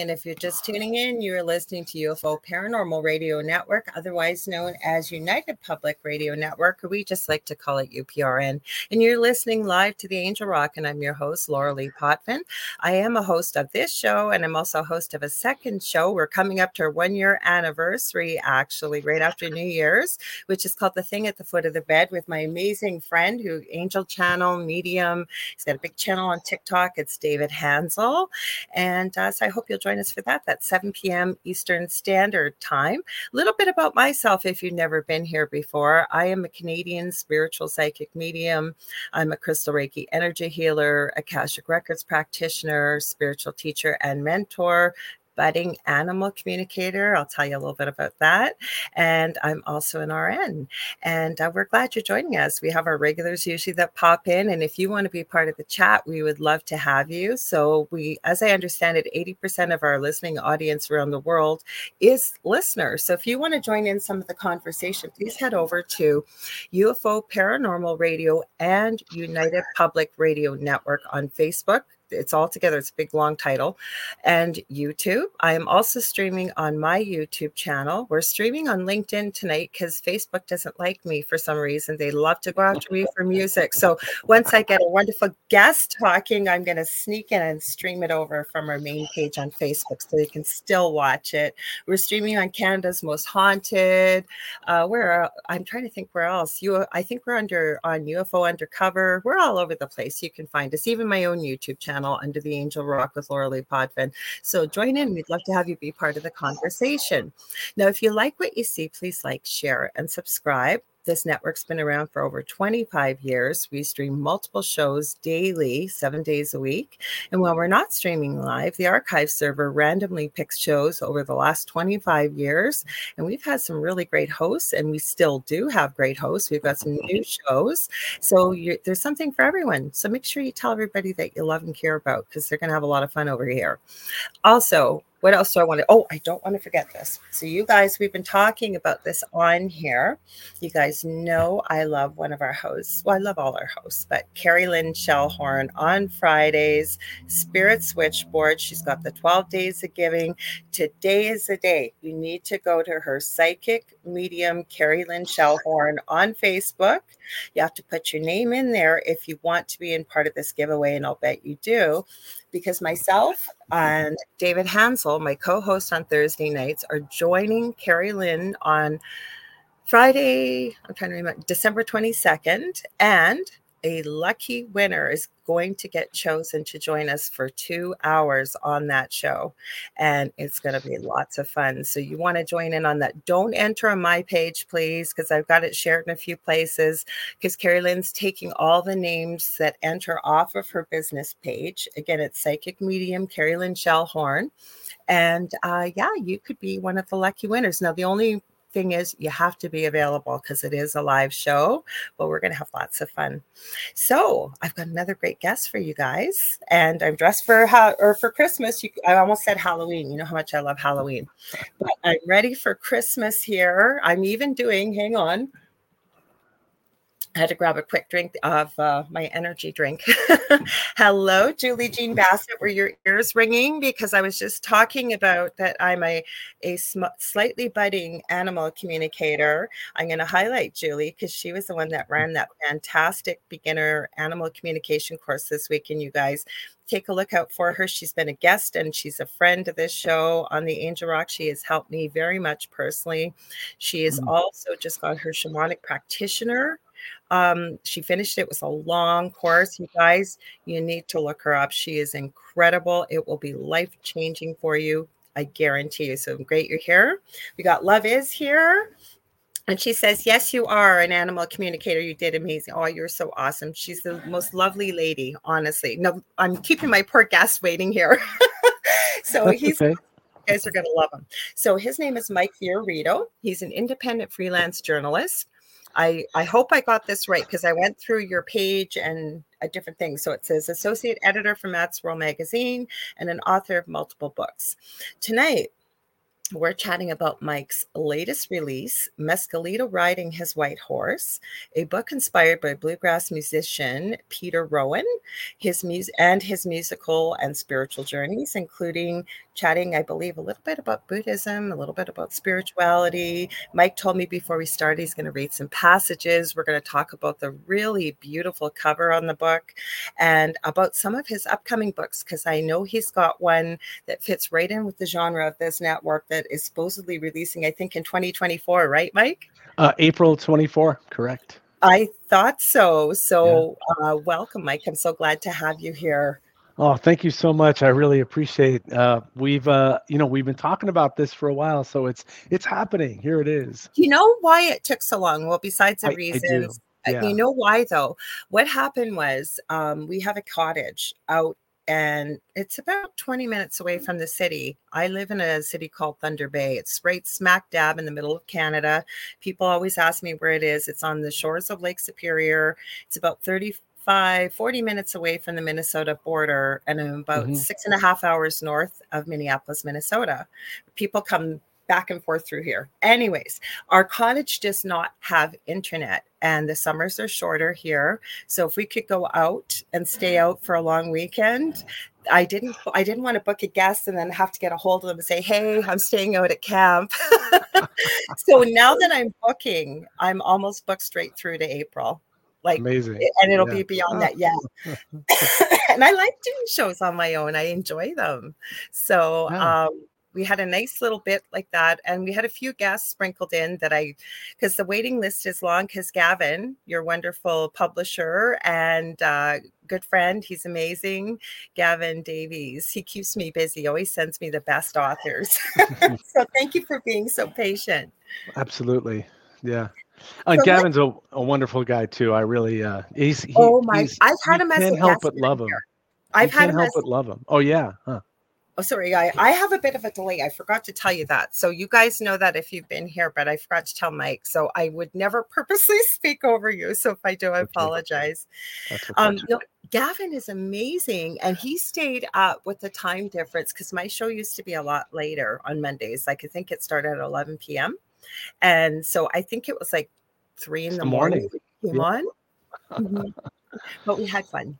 And if you're just tuning in, you're listening to UFO Paranormal Radio Network, otherwise known as United Public Radio Network, or we just like to call it UPRN. And you're listening live to the Angel Rock, and I'm your host, Lorilei Potvin. I am a host of this show, and I'm also a host of a second show. We're coming up to our one year anniversary, actually, right after New Year's, which is called The Thing at the Foot of the Bed with my amazing friend who Angel Channel, Medium. He's got a big channel on TikTok. It's David Hansel. And uh, so I hope you'll join us for that. That's 7 p.m. Eastern Standard Time. A little bit about myself if you've never been here before. I am a Canadian spiritual psychic medium. I'm a crystal Reiki energy healer, Akashic Records practitioner, spiritual teacher, and mentor budding animal communicator. I'll tell you a little bit about that. And I'm also an RN. And uh, we're glad you're joining us. We have our regulars usually that pop in. And if you want to be part of the chat, we would love to have you. So, we, as I understand it, 80% of our listening audience around the world is listeners. So, if you want to join in some of the conversation, please head over to UFO Paranormal Radio and United Public Radio Network on Facebook it's all together. It's a big long title. And YouTube. I am also streaming on my YouTube channel. We're streaming on LinkedIn tonight because Facebook doesn't like me for some reason. They love to go after me for music. So once I get a wonderful guest talking, I'm going to sneak in and stream it over from our main page on Facebook so you can still watch it. We're streaming on Canada's Most Haunted. Uh, where I'm trying to think where else. You, I think we're under on UFO Undercover. We're all over the place. You can find us. Even my own YouTube channel channel under the Angel Rock with Lorilei Potvin. So join in. We'd love to have you be part of the conversation. Now, if you like what you see, please like, share, and subscribe. This network's been around for over 25 years. We stream multiple shows daily, seven days a week. And while we're not streaming live, the archive server randomly picks shows over the last 25 years. And we've had some really great hosts, and we still do have great hosts. We've got some new shows. So there's something for everyone. So make sure you tell everybody that you love and care about because they're going to have a lot of fun over here. Also, what else do I want to? Oh, I don't want to forget this. So, you guys, we've been talking about this on here. You guys know I love one of our hosts. Well, I love all our hosts, but Carrie Lynn Shellhorn on Fridays, Spirit Switchboard. She's got the 12 days of giving. Today is the day. You need to go to her psychic medium, Carrie Lynn Shellhorn, on Facebook. You have to put your name in there if you want to be in part of this giveaway, and I'll bet you do because myself and David Hansel, my co host on Thursday nights, are joining Carrie Lynn on Friday, I'm trying to remember, December 22nd. And a lucky winner is going to get chosen to join us for two hours on that show. And it's going to be lots of fun. So you want to join in on that. Don't enter on my page, please, because I've got it shared in a few places. Because Carrie Lynn's taking all the names that enter off of her business page. Again, it's Psychic Medium Carrie Lynn Shellhorn. And uh, yeah, you could be one of the lucky winners. Now, the only thing is you have to be available because it is a live show, but we're going to have lots of fun. So I've got another great guest for you guys, and I'm dressed for how or for Christmas. You, I almost said Halloween. You know how much I love Halloween, but I'm ready for Christmas here. I'm even doing. Hang on. I had to grab a quick drink of uh, my energy drink. Hello, Julie Jean Bassett. Were your ears ringing? Because I was just talking about that I'm a, a sm- slightly budding animal communicator. I'm going to highlight Julie because she was the one that ran that fantastic beginner animal communication course this week. And you guys take a look out for her. She's been a guest and she's a friend of this show on the Angel Rock. She has helped me very much personally. She has mm-hmm. also just got her shamanic practitioner um, she finished it. was a long course. You guys, you need to look her up. She is incredible. It will be life changing for you. I guarantee you. So great you're here. We got Love is here. And she says, Yes, you are an animal communicator. You did amazing. Oh, you're so awesome. She's the most lovely lady, honestly. No, I'm keeping my poor guest waiting here. so That's he's okay. you guys are going to love him. So his name is Mike Fiorito. He's an independent freelance journalist. I, I hope I got this right because I went through your page and a different thing. So it says associate editor for Mad Swirl magazine and an author of multiple books. Tonight, we're chatting about Mike's latest release, Mescalito Riding His White Horse, a book inspired by bluegrass musician Peter Rowan, his music and his musical and spiritual journeys, including chatting, I believe, a little bit about Buddhism, a little bit about spirituality. Mike told me before we started he's going to read some passages. We're going to talk about the really beautiful cover on the book and about some of his upcoming books, because I know he's got one that fits right in with the genre of this network that is supposedly releasing, I think, in 2024, right, Mike? Uh, April 24, correct. I thought so. So, yeah. uh, welcome, Mike. I'm so glad to have you here. Oh, thank you so much. I really appreciate. Uh, we've, uh, you know, we've been talking about this for a while, so it's it's happening. Here it is. You know why it took so long? Well, besides the I, reasons, I uh, yeah. you know why though? What happened was um, we have a cottage out and it's about 20 minutes away from the city. I live in a city called Thunder Bay. It's right smack dab in the middle of Canada. People always ask me where it is. It's on the shores of Lake Superior. It's about 35, 40 minutes away from the Minnesota border and about mm-hmm. six and a half hours north of Minneapolis, Minnesota. People come back and forth through here. Anyways, our cottage does not have internet and the summers are shorter here. So if we could go out and stay out for a long weekend, I didn't I didn't want to book a guest and then have to get a hold of them and say, "Hey, I'm staying out at camp." so now that I'm booking, I'm almost booked straight through to April. Like amazing. And it'll yeah. be beyond that. Yeah. and I like doing shows on my own. I enjoy them. So yeah. um we had a nice little bit like that and we had a few guests sprinkled in that i because the waiting list is long because gavin your wonderful publisher and uh, good friend he's amazing gavin davies he keeps me busy always sends me the best authors so thank you for being so patient absolutely yeah so Gavin's a, a, wonderful guy too. I really, uh, he's. He, oh my! He's, I've had him as can't help but love him. I've had him help as, but love him. Oh yeah, huh. Oh, sorry, I, I have a bit of a delay. I forgot to tell you that. So you guys know that if you've been here, but I forgot to tell Mike. So I would never purposely speak over you. So if I do, I apologize. Um, no, Gavin is amazing, and he stayed up with the time difference because my show used to be a lot later on Mondays. Like I think it started at 11 p.m. And so I think it was like three in the, the, morning. morning. Came yeah. on. Mm-hmm. but we had fun.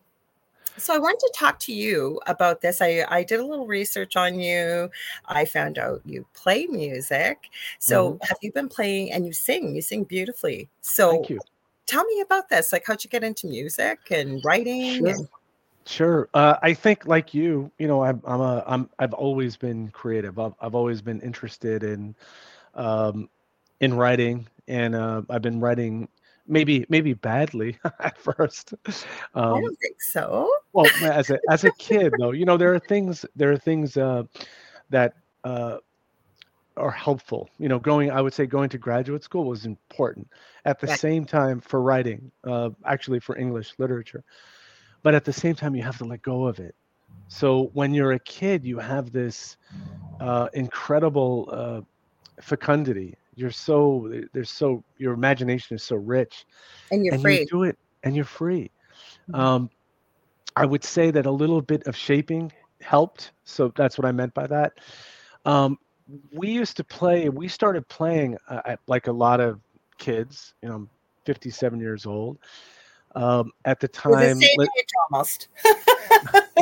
So I want to talk to you about this. I, I did a little research on you. I found out you play music. So mm-hmm. have you been playing and you sing? You sing beautifully. So thank you. tell me about this. Like how'd you get into music and writing? Sure. And- Sure. Uh, I think like you, you know, I'm, I'm a, I'm, I've always been creative. I've, I've always been interested in, um, in writing and, uh, I've been writing maybe maybe badly at first. Um, I don't think so. well, as a as a kid though, you know there are things there are things uh, that uh, are helpful. You know, going I would say going to graduate school was important. At the right. same time, for writing, uh, actually for English literature, but at the same time, you have to let go of it. So when you're a kid, you have this uh, incredible uh, fecundity you're so there's so your imagination is so rich and you're and free. you do it and you're free. Mm-hmm. um i would say that a little bit of shaping helped so that's what i meant by that. Um we used to play we started playing uh, like a lot of kids you know i'm 57 years old. Um at the time li- almost.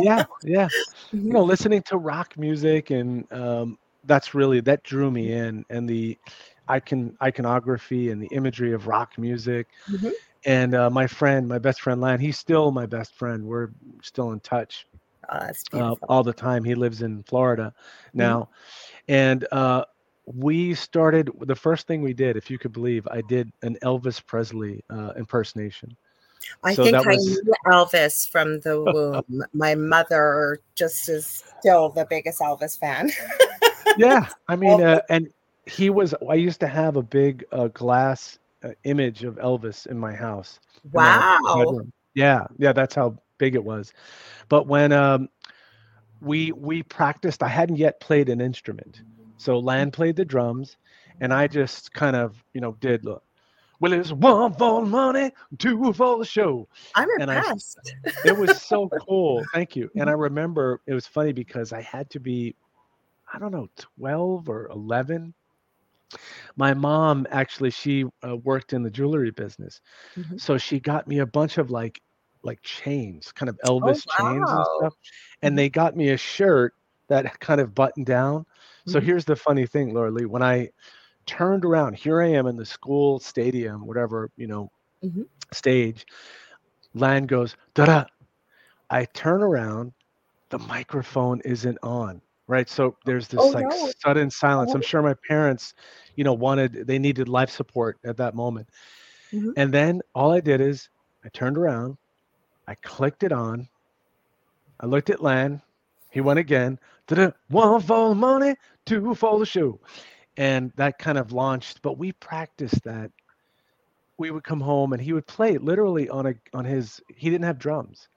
Yeah yeah. Mm-hmm. you know listening to rock music and um that's really that drew me in and the icon iconography and the imagery of rock music. Mm-hmm. And uh, my friend, my best friend Lan, he's still my best friend. We're still in touch oh, uh, all the time. He lives in Florida mm-hmm. now, mm-hmm. and uh, we started. The first thing we did, if you could believe, I did an Elvis Presley uh, impersonation. I so think I was... knew Elvis from the womb. my mother just is still the biggest Elvis fan. yeah, I mean, uh, and he was i used to have a big uh, glass uh, image of elvis in my house wow yeah yeah that's how big it was but when um, we we practiced i hadn't yet played an instrument so lan played the drums and i just kind of you know did look well, it's one for money, two for the show. I'm impressed. I, it was so cool. Thank you. And I remember it was funny because I had to be I don't know, 12 or 11. My mom actually she uh, worked in the jewelry business. Mhm. So she got me a bunch of like like chains, kind of Elvis chains and stuff. And Mhm. they got me a shirt that kind of buttoned down. So Mhm. here's the funny thing, Lorilei, when I turned around, here I am in the school stadium, whatever, you know, Mhm. stage. Lan goes, da da. I turn around, the microphone isn't on. Right. So there's this Oh, like no. sudden silence. I'm sure my parents, you know, wanted, they needed life support at that moment. Mhm. And then all I did is I turned around, I clicked it on, I looked at Lan, he went again, da-da, one for the money, two for the show. And that kind of launched, but we practiced that. We would come home and he would play literally on a on his he didn't have drums.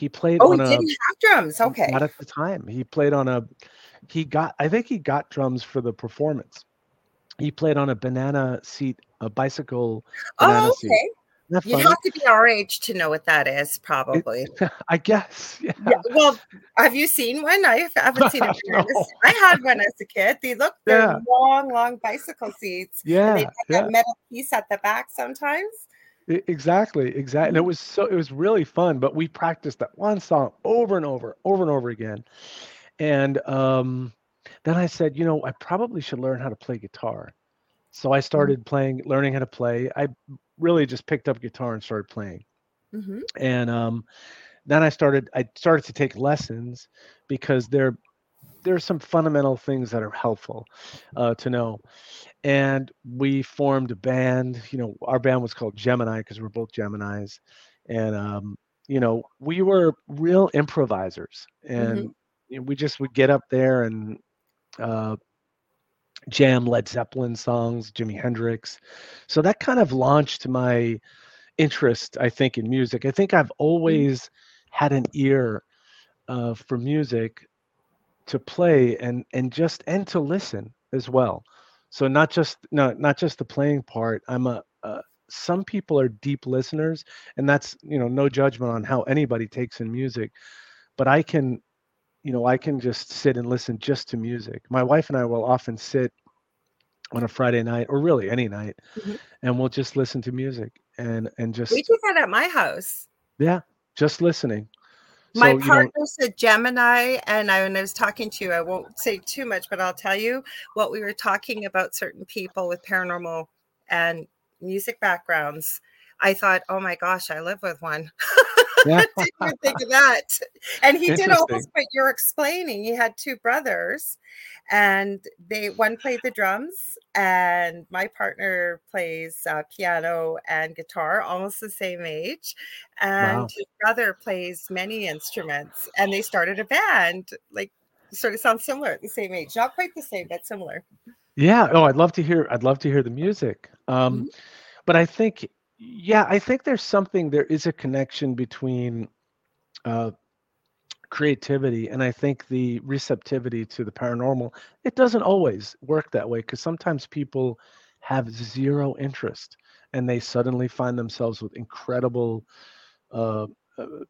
He played Oh, on he a didn't have drums. Okay. not at the time. He played on a he got I think he got drums for the performance. He played on a banana seat, a bicycle banana Oh, seat. okay. Isn't You have to be our age to know what that is, probably. I guess. Yeah. Yeah. Well, have you seen one? I haven't seen it. No. I had one as a kid. They look they're Yeah. long, long bicycle seats. And Yeah. they have Yeah. that metal piece at the back sometimes. Exactly, exactly. And it was so it was really fun, but we practiced that one song over and over, over and over again. And um then I said, you know, I probably should learn how to play guitar. So I started playing, learning how to play. I really just picked up guitar and started playing. hmm And um then I started I started to take lessons because there there are some fundamental things that are helpful uh, to know. And we formed a band. You know, our band was called Gemini because we're both Geminis. And um, you know, we were real improvisers, and you know, we just would get up there and uh, jam Led Zeppelin songs, Jimi Hendrix. So that kind of launched my interest, I think, in music. I think I've always had an ear uh, for music to play and and just and to listen as well. So not just no not just the playing part. I'm a uh, some people are deep listeners, and that's you know no judgment on how anybody takes in music, but I can you know I can just sit and listen just to music. My wife and I will often sit on a Friday night or really any night, Mhm. and we'll just listen to music and and just We do that at my house. yeah just listening. My So, you know- partner's a Gemini, and I, when I was talking to you, I won't say too much, but I'll tell you what we were talking about certain people with paranormal and music backgrounds. I thought, oh my gosh, I live with one. Yeah. Didn't think of that. And he did almost what you're explaining. He had two brothers, and they one played the drums, and my partner plays uh, piano and guitar, almost the same age, and Wow. his brother plays many instruments. And they started a band, like sort of sounds similar at the same age, not quite the same, but similar. Yeah. Oh, I'd love to hear. I'd love to hear the music. Um, but I think, yeah, I think there's something. There is a connection between uh, creativity and I think the receptivity to the paranormal. It doesn't always work that way because sometimes people have zero interest and they suddenly find themselves with incredible uh,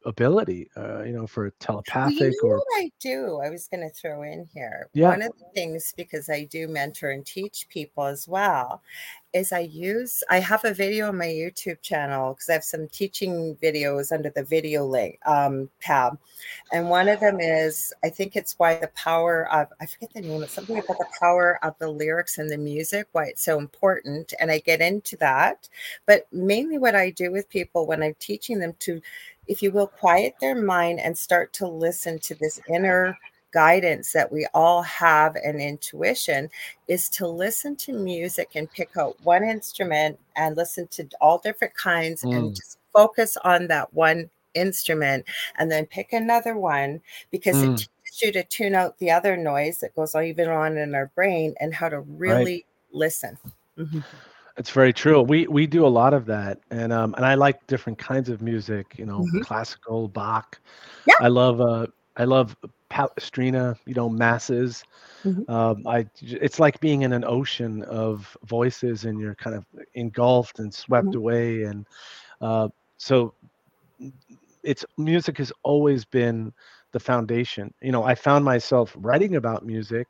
ability, uh, you know, for Well, you telepathic know or I do? I was going to throw in here. Yeah. One of the things, because I do mentor and teach people as well, is I use, I have a video on my YouTube channel because I have some teaching videos under the video link um, tab. And one of them is, I think it's why the power of, I forget the name, it's something about the power of the lyrics and the music, why it's so important. And I get into that. But mainly what I do with people when I'm teaching them to if you will, quiet their mind and start to listen to this inner guidance that we all have and intuition is to listen to music and pick out one instrument and listen to all different kinds Mm. and just focus on that one instrument and then pick another one because Mm. it teaches you to tune out the other noise that goes on even on in our brain and how to really listen. Mhm. It's very true. We we do a lot of that, and um and I like different kinds of music. You know, Mhm. classical, Bach. Yeah. I love uh I love Palestrina. You know, masses. Mhm. Um, I it's like being in an ocean of voices, and you're kind of engulfed and swept Mhm. away. And uh, so, it's music has always been the foundation. You know, I found myself writing about music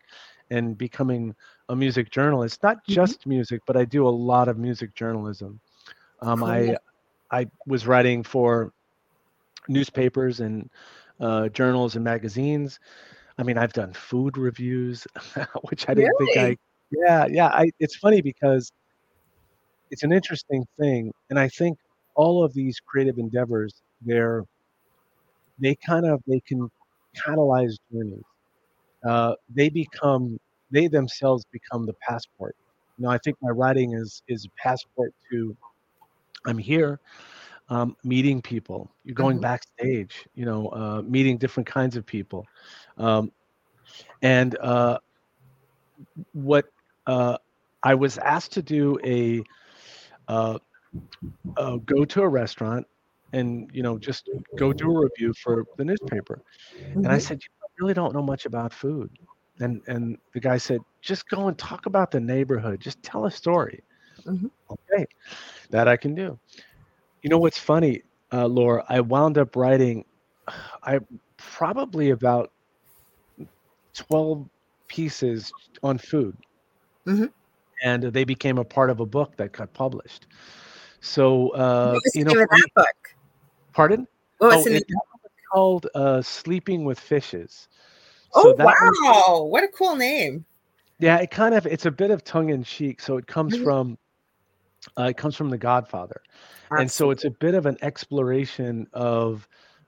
and becoming a music journalist, not Mm-hmm. just music, but I do a lot of music journalism. Um, I Cool. I was writing for newspapers and uh, journals and magazines. I mean, I've done food reviews, which I didn't think I. Yeah, yeah. I. It's funny because it's an interesting thing, and I think all of these creative endeavors, they're they kind of they can catalyze journeys. Uh, they become they themselves become the passport. You know, I think my writing is is a passport to I'm here, um, meeting people. You're going Mhm. backstage. You know, uh, meeting different kinds of people, um, and uh, what uh, I was asked to do a uh, uh, go to a restaurant and you know just go do a review for the newspaper and I Mhm. said, "You really don't know much about food." And and the guy said, "Just go and talk about the neighborhood. Just tell a story." Mhm. Okay, that I can do. You know what's funny, uh, Laura? I wound up writing, I probably about twelve pieces on food, Mhm. and they became a part of a book that got published. So, uh, you know, that book? pardon? Oh, the name? it, that was called uh, "Sleeping with Fishes." Oh that was- wow! What a cool name. Yeah, it kind of it's a bit of tongue in cheek. So it comes Mhm. from uh, it comes from The Godfather, and so it's a bit of an exploration of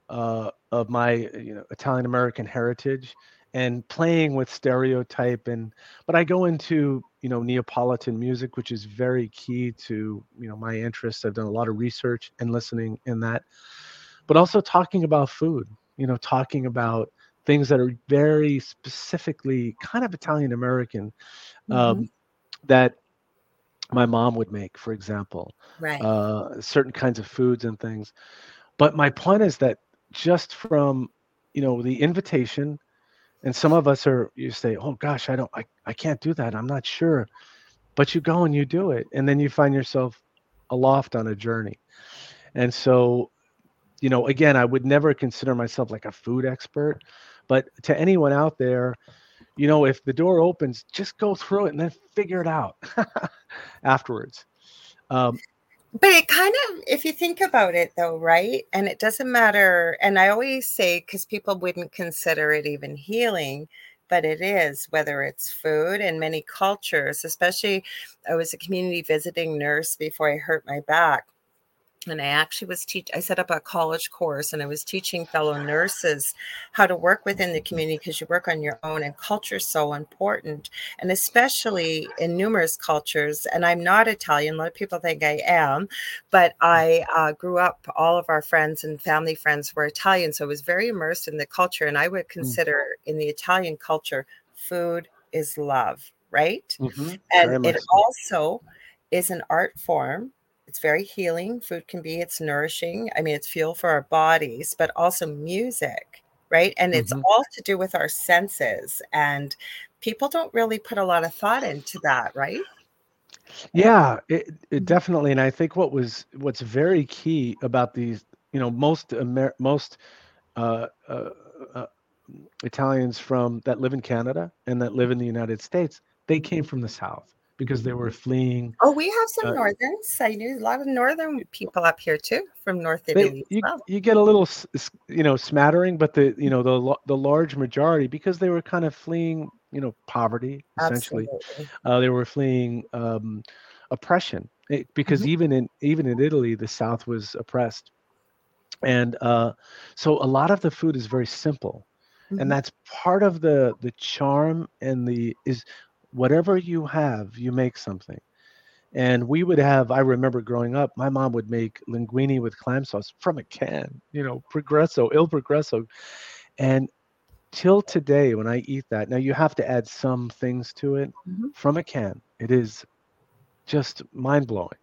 uh, of my you know Italian American heritage and playing with stereotype and but I go into you know Neapolitan music, which is very key to you know my interests. I've done a lot of research and listening in that, but also talking about food. You know, talking about things that are very specifically kind of Italian American Mhm. um, that my mom would make, for example, right. uh, certain kinds of foods and things. But my point is that just from you know the invitation, and some of us are you say, oh gosh, I don't, I, I can't do that. I'm not sure, but you go and you do it, and then you find yourself aloft on a journey. And so, you know, again, I would never consider myself like a food expert, but to anyone out there, you know, if the door opens, just go through it and then figure it out afterwards. Um, But it kind of, if you think about it though, right? And it doesn't matter. And I always say, because people wouldn't consider it even healing, but it is, whether it's food in many cultures, especially I was a community visiting nurse before I hurt my back. And I actually was teach. I set up a college course, and I was teaching fellow nurses how to work within the community because you work on your own, and culture is so important, and especially in numerous cultures. And I'm not Italian. A lot of people think I am, but I uh, grew up. All of our friends and family friends were Italian, so I was very immersed in the culture. And I would consider in the Italian culture, food is love, right? mhm, and it so. also is an art form it's very healing food can be it's nourishing i mean it's fuel for our bodies but also music right? And it's Mhm. all to do with our senses and people don't really put a lot of thought into that right? Yeah, it, it definitely, and I think what was what's very key about these, you know, most Amer- most uh, uh, uh, Italians from that live in Canada and that live in the United States, they came from the South because they were fleeing. oh we have some Uh, northerns i knew a lot of northern people up here too from north italy you well you get a little, you know, smattering, but the you know the the large majority because they were kind of fleeing, you know, poverty essentially. Uh, they were fleeing um, oppression eh, because Mhm. even in even in Italy, the South was oppressed, and uh, so a lot of the food is very simple, and that's part of the the charm and the is whatever you have, you make something. And we would have, I remember growing up, my mom would make linguine with clam sauce from a can, you know, Progresso, Il Progresso. And till today, when I eat that, now you have to add some things to it Mhm. from a can. It is just mind blowing.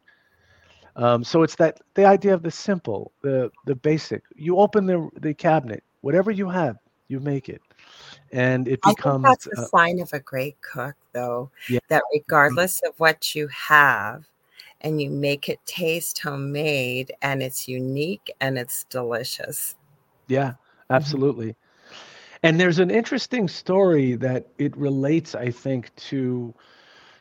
Um, so it's that the idea of the simple, the the basic. You open the the cabinet, whatever you have, you make it, and it I think becomes that's a uh, sign of a great cook, though, yeah. that regardless of what you have, and you make it taste homemade and it's unique and it's delicious. Yeah, Mhm. absolutely. and there's an interesting story that it relates, I think, to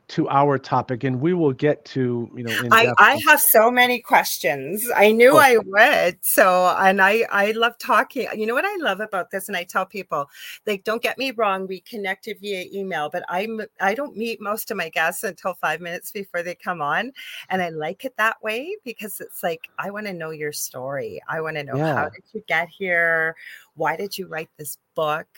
to our topic, and we will get to you know. I I have so many questions. I knew oh. I would. So, and I I love talking. You know what I love about this, and I tell people, like, don't get me wrong, we connected via email, but I'm I don't meet most of my guests until five minutes before they come on, and I like it that way because it's like I want to know your story. I want to know yeah. how did you get here? Why did you write this book?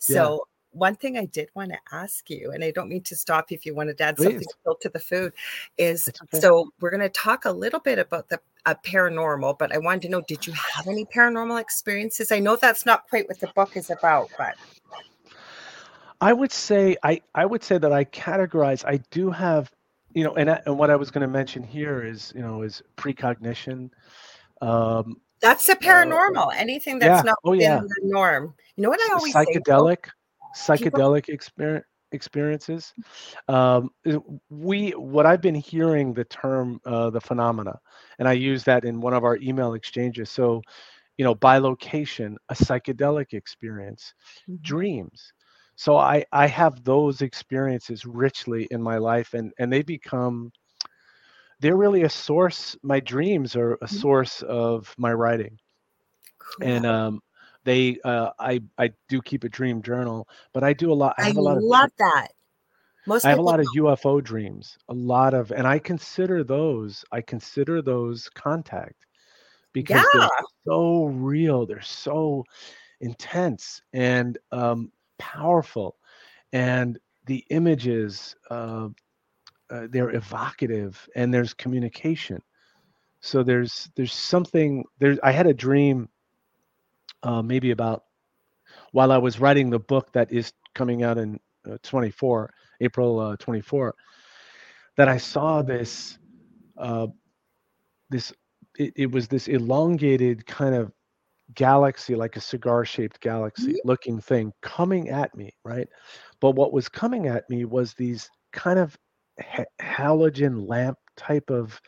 So one thing I did want to ask you, and I don't mean to stop if you want to add Please. something to the food, is okay. so we're going to talk a little bit about the uh, paranormal, but I wanted to know, did you have any paranormal experiences? I know that's not quite what the book is about, but I would say I I would say that I categorize. I do have, you know, and and what I was going to mention here is you know is precognition. Um, that's the uh, paranormal. Uh, Anything that's yeah. not oh, yeah. the norm. You know what I always psychedelic. Say, psychedelic experience experiences um, we what i've been hearing the term uh, the phenomena and i use that in one of our email exchanges so you know bilocation a psychedelic experience mm-hmm. dreams so i i have those experiences richly in my life and and they become they're really a source my dreams are a mm-hmm. source of my writing cool. and um they uh, I I do keep a dream journal, but I do a lot. I, have a lot love of, that. Most I have a lot don't. of UFO dreams, a lot of, and I consider those. I consider those contact because yeah. they're so real. They're so intense and um, powerful, and the images uh, uh, they're evocative, and there's communication. So there's there's something there's I had a dream uh, maybe about while I was writing the book that is coming out in uh, 24 April uh, 24 that I saw this uh, this it, it, was this elongated kind of galaxy like a cigar shaped galaxy mm-hmm. looking thing coming at me right but what was coming at me was these kind of ha- halogen lamp type of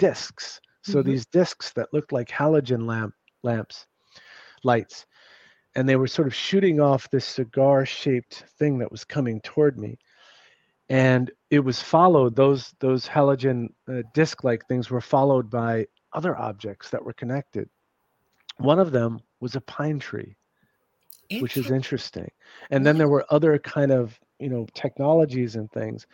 discs so mm-hmm. these discs that looked like halogen lamp lamps lights and they were sort of shooting off this cigar shaped thing that was coming toward me. And it was followed those those halogen uh, disc like things were followed by other objects that were connected. One of them was a pine tree which is interesting. And then there were other kind of you know technologies and things.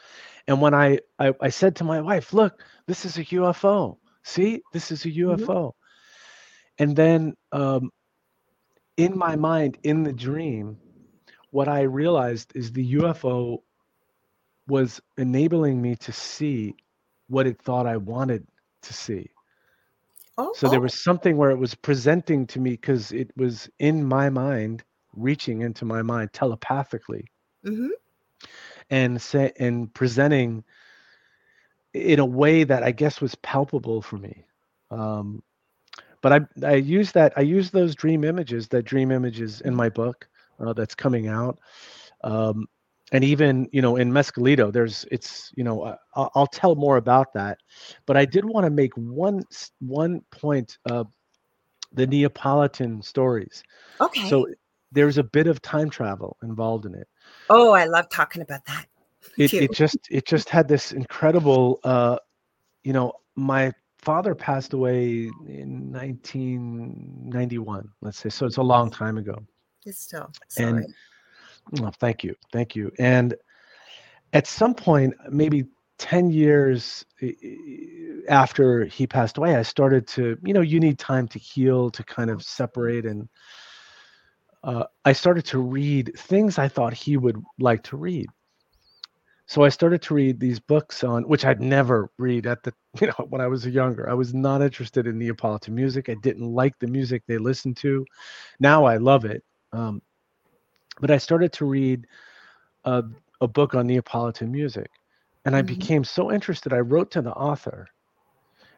And when i i, I said to my wife look this is a ufo see? This is a ufo mm-hmm. and then um, in my mind, in the dream, what I realized is the UFO was enabling me to see what it thought I wanted to see. Oh, so there oh. was something where it was presenting to me because it was in my mind, reaching into my mind telepathically, mm-hmm. and say and presenting in a way that I guess was palpable for me. Um, but I I use that I use those dream images, that dream images in my book uh, that's coming out. Um, and even you know in Mescalito, there's it's you know uh, I'll, I'll, tell more about that, but I did want to make one one point of the Neapolitan stories. Okay. So there's a bit of time travel involved in it. Oh, I love talking about that. It, it just it just had this incredible uh you know my father passed away in 1991 let's say so it's a long time ago. It's still sorry. and well, thank you thank you. And at some point maybe 10 years after he passed away i started to you know you need time to heal to kind of separate and uh, i started to read things i thought he would like to read so I started to read these books on which I'd never read at the you know when I was younger. I was not interested in Neapolitan music. I didn't like the music they listened to. Now I love it. Um, but I started to read a, a book on Neapolitan music, and I mm-hmm. became so interested. I wrote to the author,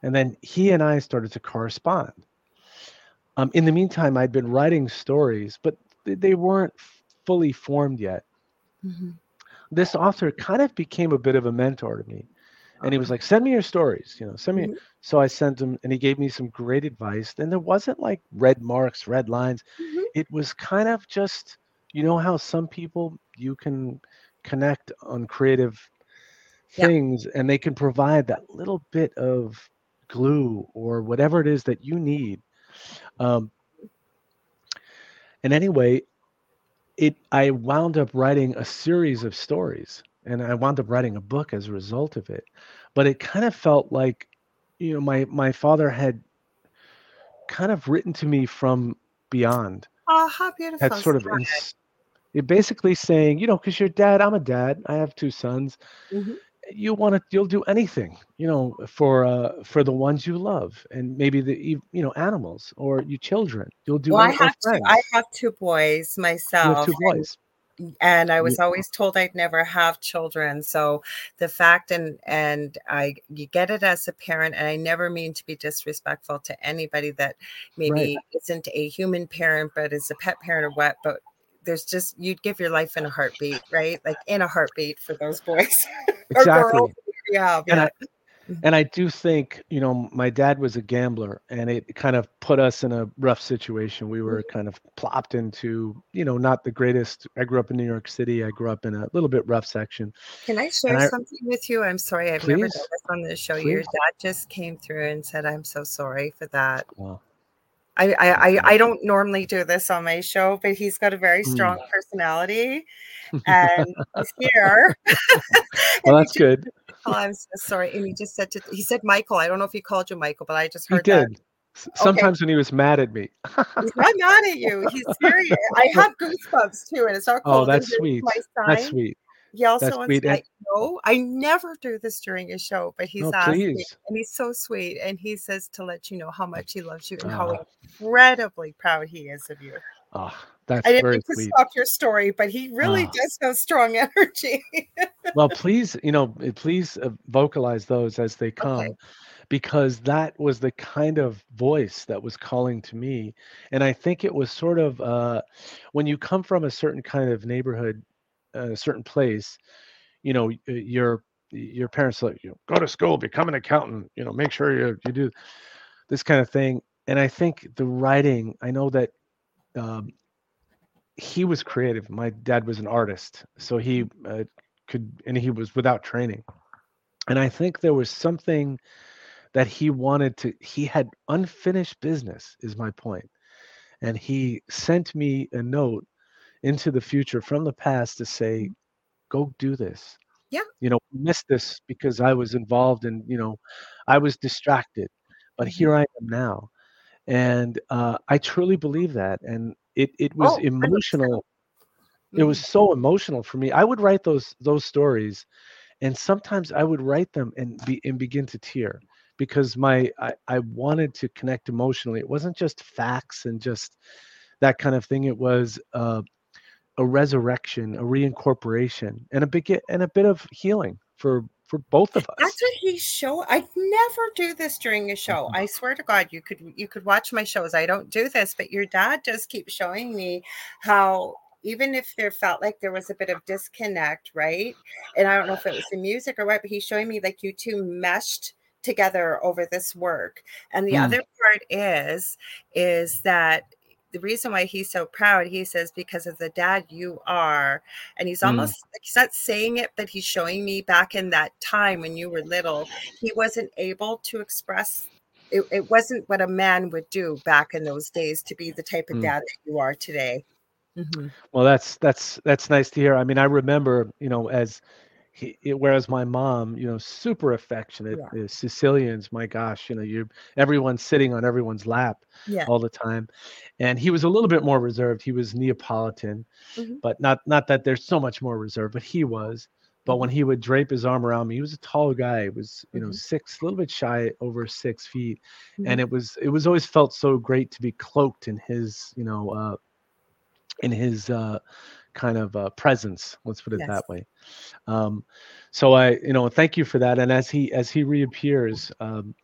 and then he and I started to correspond. Um, in the meantime, I'd been writing stories, but they weren't fully formed yet. Mm-hmm this author kind of became a bit of a mentor to me and he was like send me your stories you know send me mm-hmm. so i sent him and he gave me some great advice and there wasn't like red marks red lines mm-hmm. it was kind of just you know how some people you can connect on creative things yeah. and they can provide that little bit of glue or whatever it is that you need um, and anyway it i wound up writing a series of stories and i wound up writing a book as a result of it. But it kind of felt like you know my my father had kind of written to me from beyond. Oh how beautiful. Had sort of ins- basically saying, you know, because your dad, I'm a dad, I have two sons. Mm-hmm. You want to, you'll do anything, you know, for uh, for the ones you love, and maybe the you know animals or your children. You'll do. Well, I have two. I have two boys myself. two boys. And, and I was always told I'd never have children. So the fact and and I you get it as a parent, and I never mean to be disrespectful to anybody that maybe right. isn't a human parent but is a pet parent or what. But there's just you'd give your life in a heartbeat, right? Like in a heartbeat for those boys. exactly. Yeah. And I, mm-hmm. and I do think, you know, my dad was a gambler and it kind of put us in a rough situation. We were mm-hmm. kind of plopped into, you know, not the greatest. I grew up in New York City. I grew up in a little bit rough section. Can I share I, something with you? I'm sorry. I've please, never done this on the show. Please. Your dad just came through and said, I'm so sorry for that. Wow. I, I I don't normally do this on my show, but he's got a very strong mm. personality, and he's here. well, that's good. Oh, I'm so sorry. And he just said to he said Michael. I don't know if he called you Michael, but I just heard he did. That. Sometimes okay. when he was mad at me. he's not mad at you. He's serious. I have goosebumps too, and it's not cold. Oh, that's sweet. That's sweet. He also That's wants like, no, I never do this during a show, but he's no, asked me, and he's so sweet. And he says to let you know how much he loves you and how ah. incredibly proud he is of you. Oh, that's I didn't very mean to stop your story, but he really oh. does have strong energy. well, please, you know, eh, please uh, vocalize those as they come. Okay. Because that was the kind of voice that was calling to me. And I think it was sort of uh, when you come from a certain kind of neighborhood a certain place, you know, your your parents like you know, go to school, become an accountant, you know, make sure you you do this kind of thing. And I think the writing, I know that um, he was creative. My dad was an artist, so he uh, could, and he was without training. And I think there was something that he wanted to. He had unfinished business, is my point. point, and he sent me a note into the future from the past to say, go do this. Yeah. You know, missed this because I was involved and, you know, I was distracted, but mm-hmm. here I am now. And uh, I truly believe that. And it, it was oh, emotional. It was mm-hmm. so emotional for me. I would write those those stories and sometimes I would write them and be and begin to tear because my I, I wanted to connect emotionally. It wasn't just facts and just that kind of thing. It was uh, a resurrection, a reincorporation, and a bit and a bit of healing for for both of us. That's what he show. I never do this during a show. Mm-hmm. I swear to God, you could you could watch my shows. I don't do this, but your dad does keep showing me how even if there felt like there was a bit of disconnect, right? And I don't know if it was the music or what, but he's showing me like you two meshed together over this work. And the mm. other part is is that the reason why he's so proud, he says, because of the dad you are. And he's mm. almost mm. he's not saying it, but he's showing me back in that time when you were little, he wasn't able to express it, it wasn't what a man would do back in those days to be the type of mm. dad that you are today. Mm-hmm. Well, that's that's that's nice to hear. I mean, I remember, you know, as he, whereas my mom, you know, super affectionate. Yeah. Sicilians, my gosh, you know, you everyone's sitting on everyone's lap yeah. all the time, and he was a little bit more reserved. He was Neapolitan, mm-hmm. but not not that there's so much more reserved, but he was. But when mm-hmm. he would drape his arm around me, he was a tall guy. He was you know mm-hmm. six, a little bit shy over six feet, and mm-hmm. it was it was always felt so great to be cloaked in his you know uh, in his uh, kind of uh, presence. Let's put it yes. that way. Um, so I, you know, thank you for that. And as he as he reappears, um,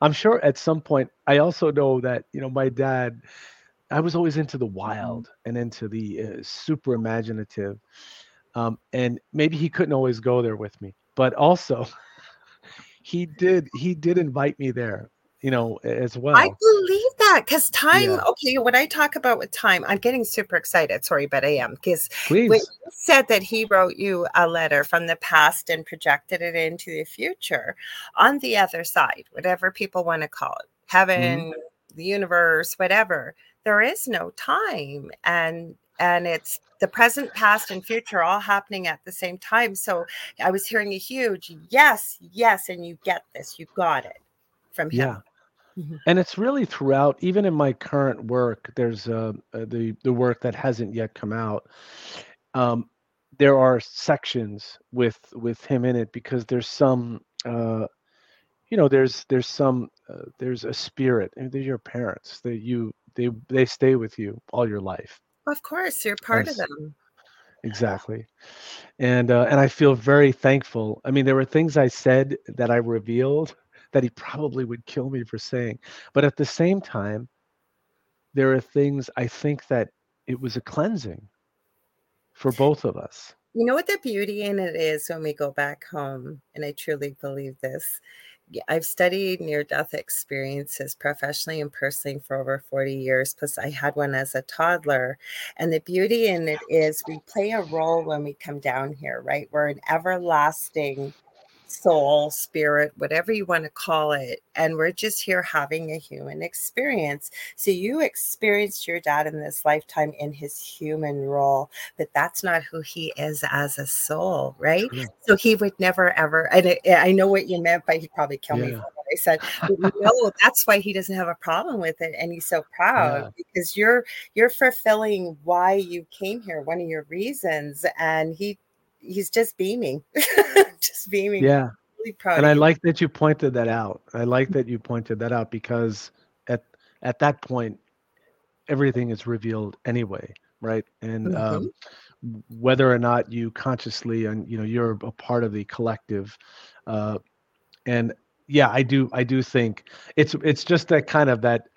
I'm sure at some point. I also know that you know my dad. I was always into the wild and into the uh, super imaginative, um, and maybe he couldn't always go there with me, but also he did he did invite me there you know, as well. I Yeah, because time, yeah. okay, what I talk about with time, I'm getting super excited. Sorry, but I am because when you said that he wrote you a letter from the past and projected it into the future, on the other side, whatever people want to call it, heaven, mm-hmm. the universe, whatever, there is no time. And and it's the present, past, and future all happening at the same time. So I was hearing a huge yes, yes, and you get this, you got it from him. Yeah. Mm-hmm. And it's really throughout, even in my current work, there's uh, uh, the the work that hasn't yet come out. Um, there are sections with with him in it because there's some, uh, you know, there's there's some uh, there's a spirit. They're your parents that you they they stay with you all your life. Of course, you're part of them. Exactly, and uh, and I feel very thankful. I mean, there were things I said that I revealed that he probably would kill me for saying. But at the same time, there are things I think that it was a cleansing for both of us. You know what the beauty in it is when we go back home, and I truly believe this. I've studied near death experiences professionally and personally for over 40 years. Plus, I had one as a toddler. And the beauty in it is we play a role when we come down here, right? We're an everlasting soul, spirit, whatever you want to call it. And we're just here having a human experience. So you experienced your dad in this lifetime in his human role, but that's not who he is as a soul, right? So he would never ever, and I know what you meant, but he'd probably kill yeah. me for what I said. No, that's why he doesn't have a problem with it. And he's so proud yeah. because you're you're fulfilling why you came here, one of your reasons. And he he's just beaming, just beaming. Yeah. Really and I like that you pointed that out. I like that you pointed that out because at at that point, everything is revealed anyway, right? And mm-hmm. um, whether or not you consciously and you know you're a part of the collective, uh, and yeah, I do I do think it's it's just that kind of that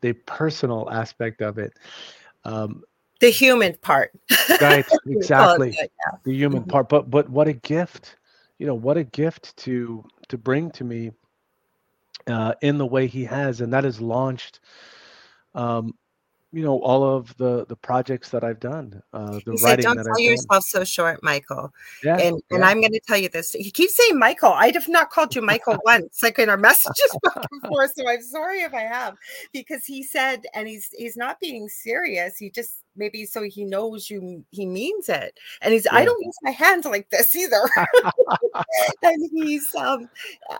the personal aspect of it. Um, the human part right exactly that, yeah. the human mm-hmm. part but but what a gift you know what a gift to to bring to me uh, in the way he has and that has launched um, you know all of the the projects that I've done. Uh, the he writing said, "Don't that sell yourself done. so short, Michael." Yeah, and yeah. and I'm going to tell you this. He keeps saying Michael. I have not called you Michael once, like in our messages before. So I'm sorry if I have, because he said, and he's he's not being serious. He just maybe so he knows you he means it and he's yeah. i don't use my hands like this either and he's um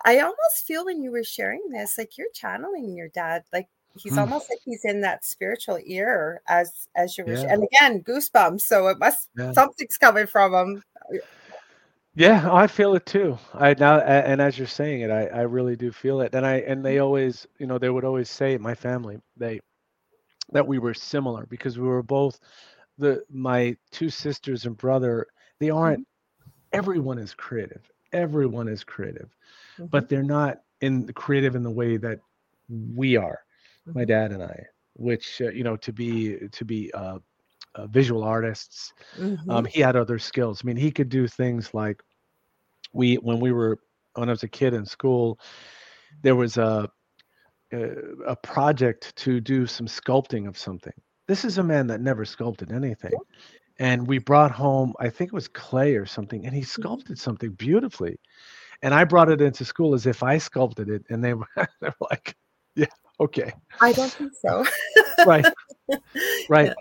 i almost feel when you were sharing this like you're channeling your dad like he's mm. almost like he's in that spiritual ear as as you were yeah. and again goosebumps so it must yeah. something's coming from him yeah i feel it too i now and as you're saying it i i really do feel it and i and they mm. always you know they would always say my family they that we were similar because we were both the my two sisters and brother they aren't mm-hmm. everyone is creative everyone is creative mm-hmm. but they're not in creative in the way that we are mm-hmm. My dad and I, which uh, you know to be to be uh, uh, visual artists. Mm-hmm. Um, he had other skills. I mean, he could do things like we when we were when I was a kid in school, there was a a project to do some sculpting of something. This is a man that never sculpted anything. And we brought home, I think it was clay or something, and he mm-hmm. sculpted something beautifully. And I brought it into school as if I sculpted it. And they were, they were like, yeah, Okay. I don't think so. right. Right.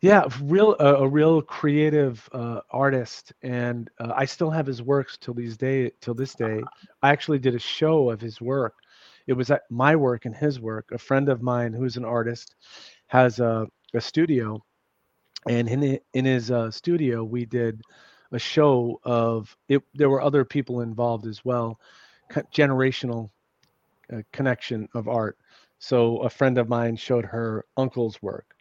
Yeah. Real uh, a real creative uh, artist, and uh, I still have his works till these day till this day. I actually did a show of his work. It was my work and his work. A friend of mine who's an artist has a, a studio, and in the, in his uh, studio we did a show of it. There were other people involved as well, generational connection of art. So a friend of mine showed her uncle's work.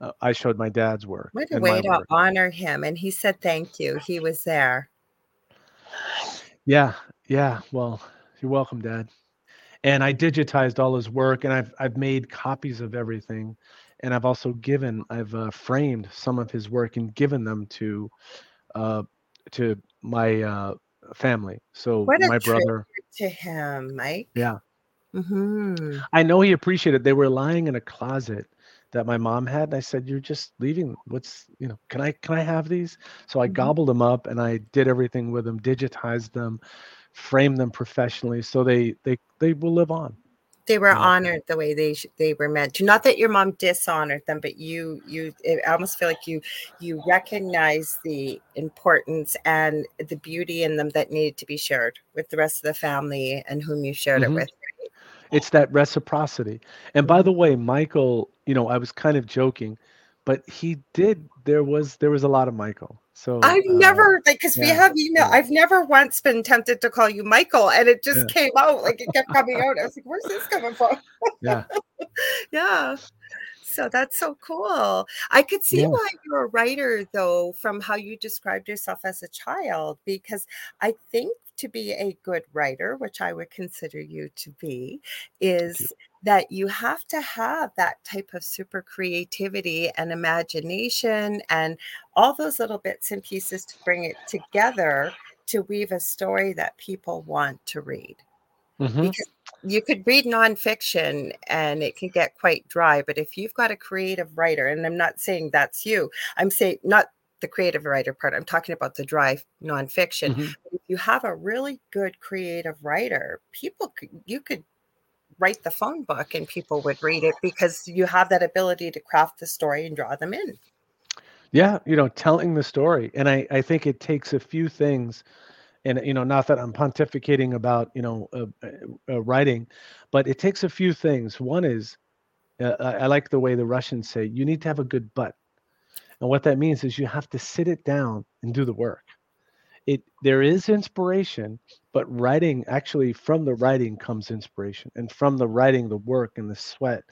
Uh, I showed my dad's work. What a way to work. honor him. And he said thank you. He was there. Yeah, yeah. Well, you're welcome, Dad. And I digitized all his work, and I've I've made copies of everything, and I've also given I've uh, framed some of his work and given them to uh, to my uh, family. So what my brother to him, Mike. Yeah, Mm-hmm. I know he appreciated. They were lying in a closet that my mom had, and I said, "You're just leaving. What's you know? Can I can I have these?" So I mm-hmm. gobbled them up, and I did everything with them, digitized them, framed them professionally, so they they they will live on they were honored the way they sh- they were meant to not that your mom dishonored them but you you i almost feel like you you recognize the importance and the beauty in them that needed to be shared with the rest of the family and whom you shared mm-hmm. it with it's that reciprocity and by mm-hmm. the way michael you know i was kind of joking but he did there was there was a lot of michael so I've uh, never like because yeah, we have email. Yeah. I've never once been tempted to call you Michael, and it just yeah. came out like it kept coming out. I was like, "Where's this coming from?" Yeah, yeah. So that's so cool. I could see why you're a writer, though, from how you described yourself as a child, because I think to be a good writer, which I would consider you to be, is that you have to have that type of super creativity and imagination and all those little bits and pieces to bring it together to weave a story that people want to read. Mm-hmm. Because you could read nonfiction and it can get quite dry, but if you've got a creative writer, and I'm not saying that's you, I'm saying not the creative writer part, I'm talking about the dry nonfiction. Mm-hmm. If you have a really good creative writer, people, you could write the phone book and people would read it because you have that ability to craft the story and draw them in. Yeah, you know, telling the story. And I, I think it takes a few things. And, you know, not that I'm pontificating about, you know, uh, uh, uh writing, but it takes a few things. One is, uh, I like the way the Russians say, you need to have a good butt. And what that means is you have to sit it down and do the work it there is inspiration but writing actually from the writing comes inspiration and from the writing the work and the sweat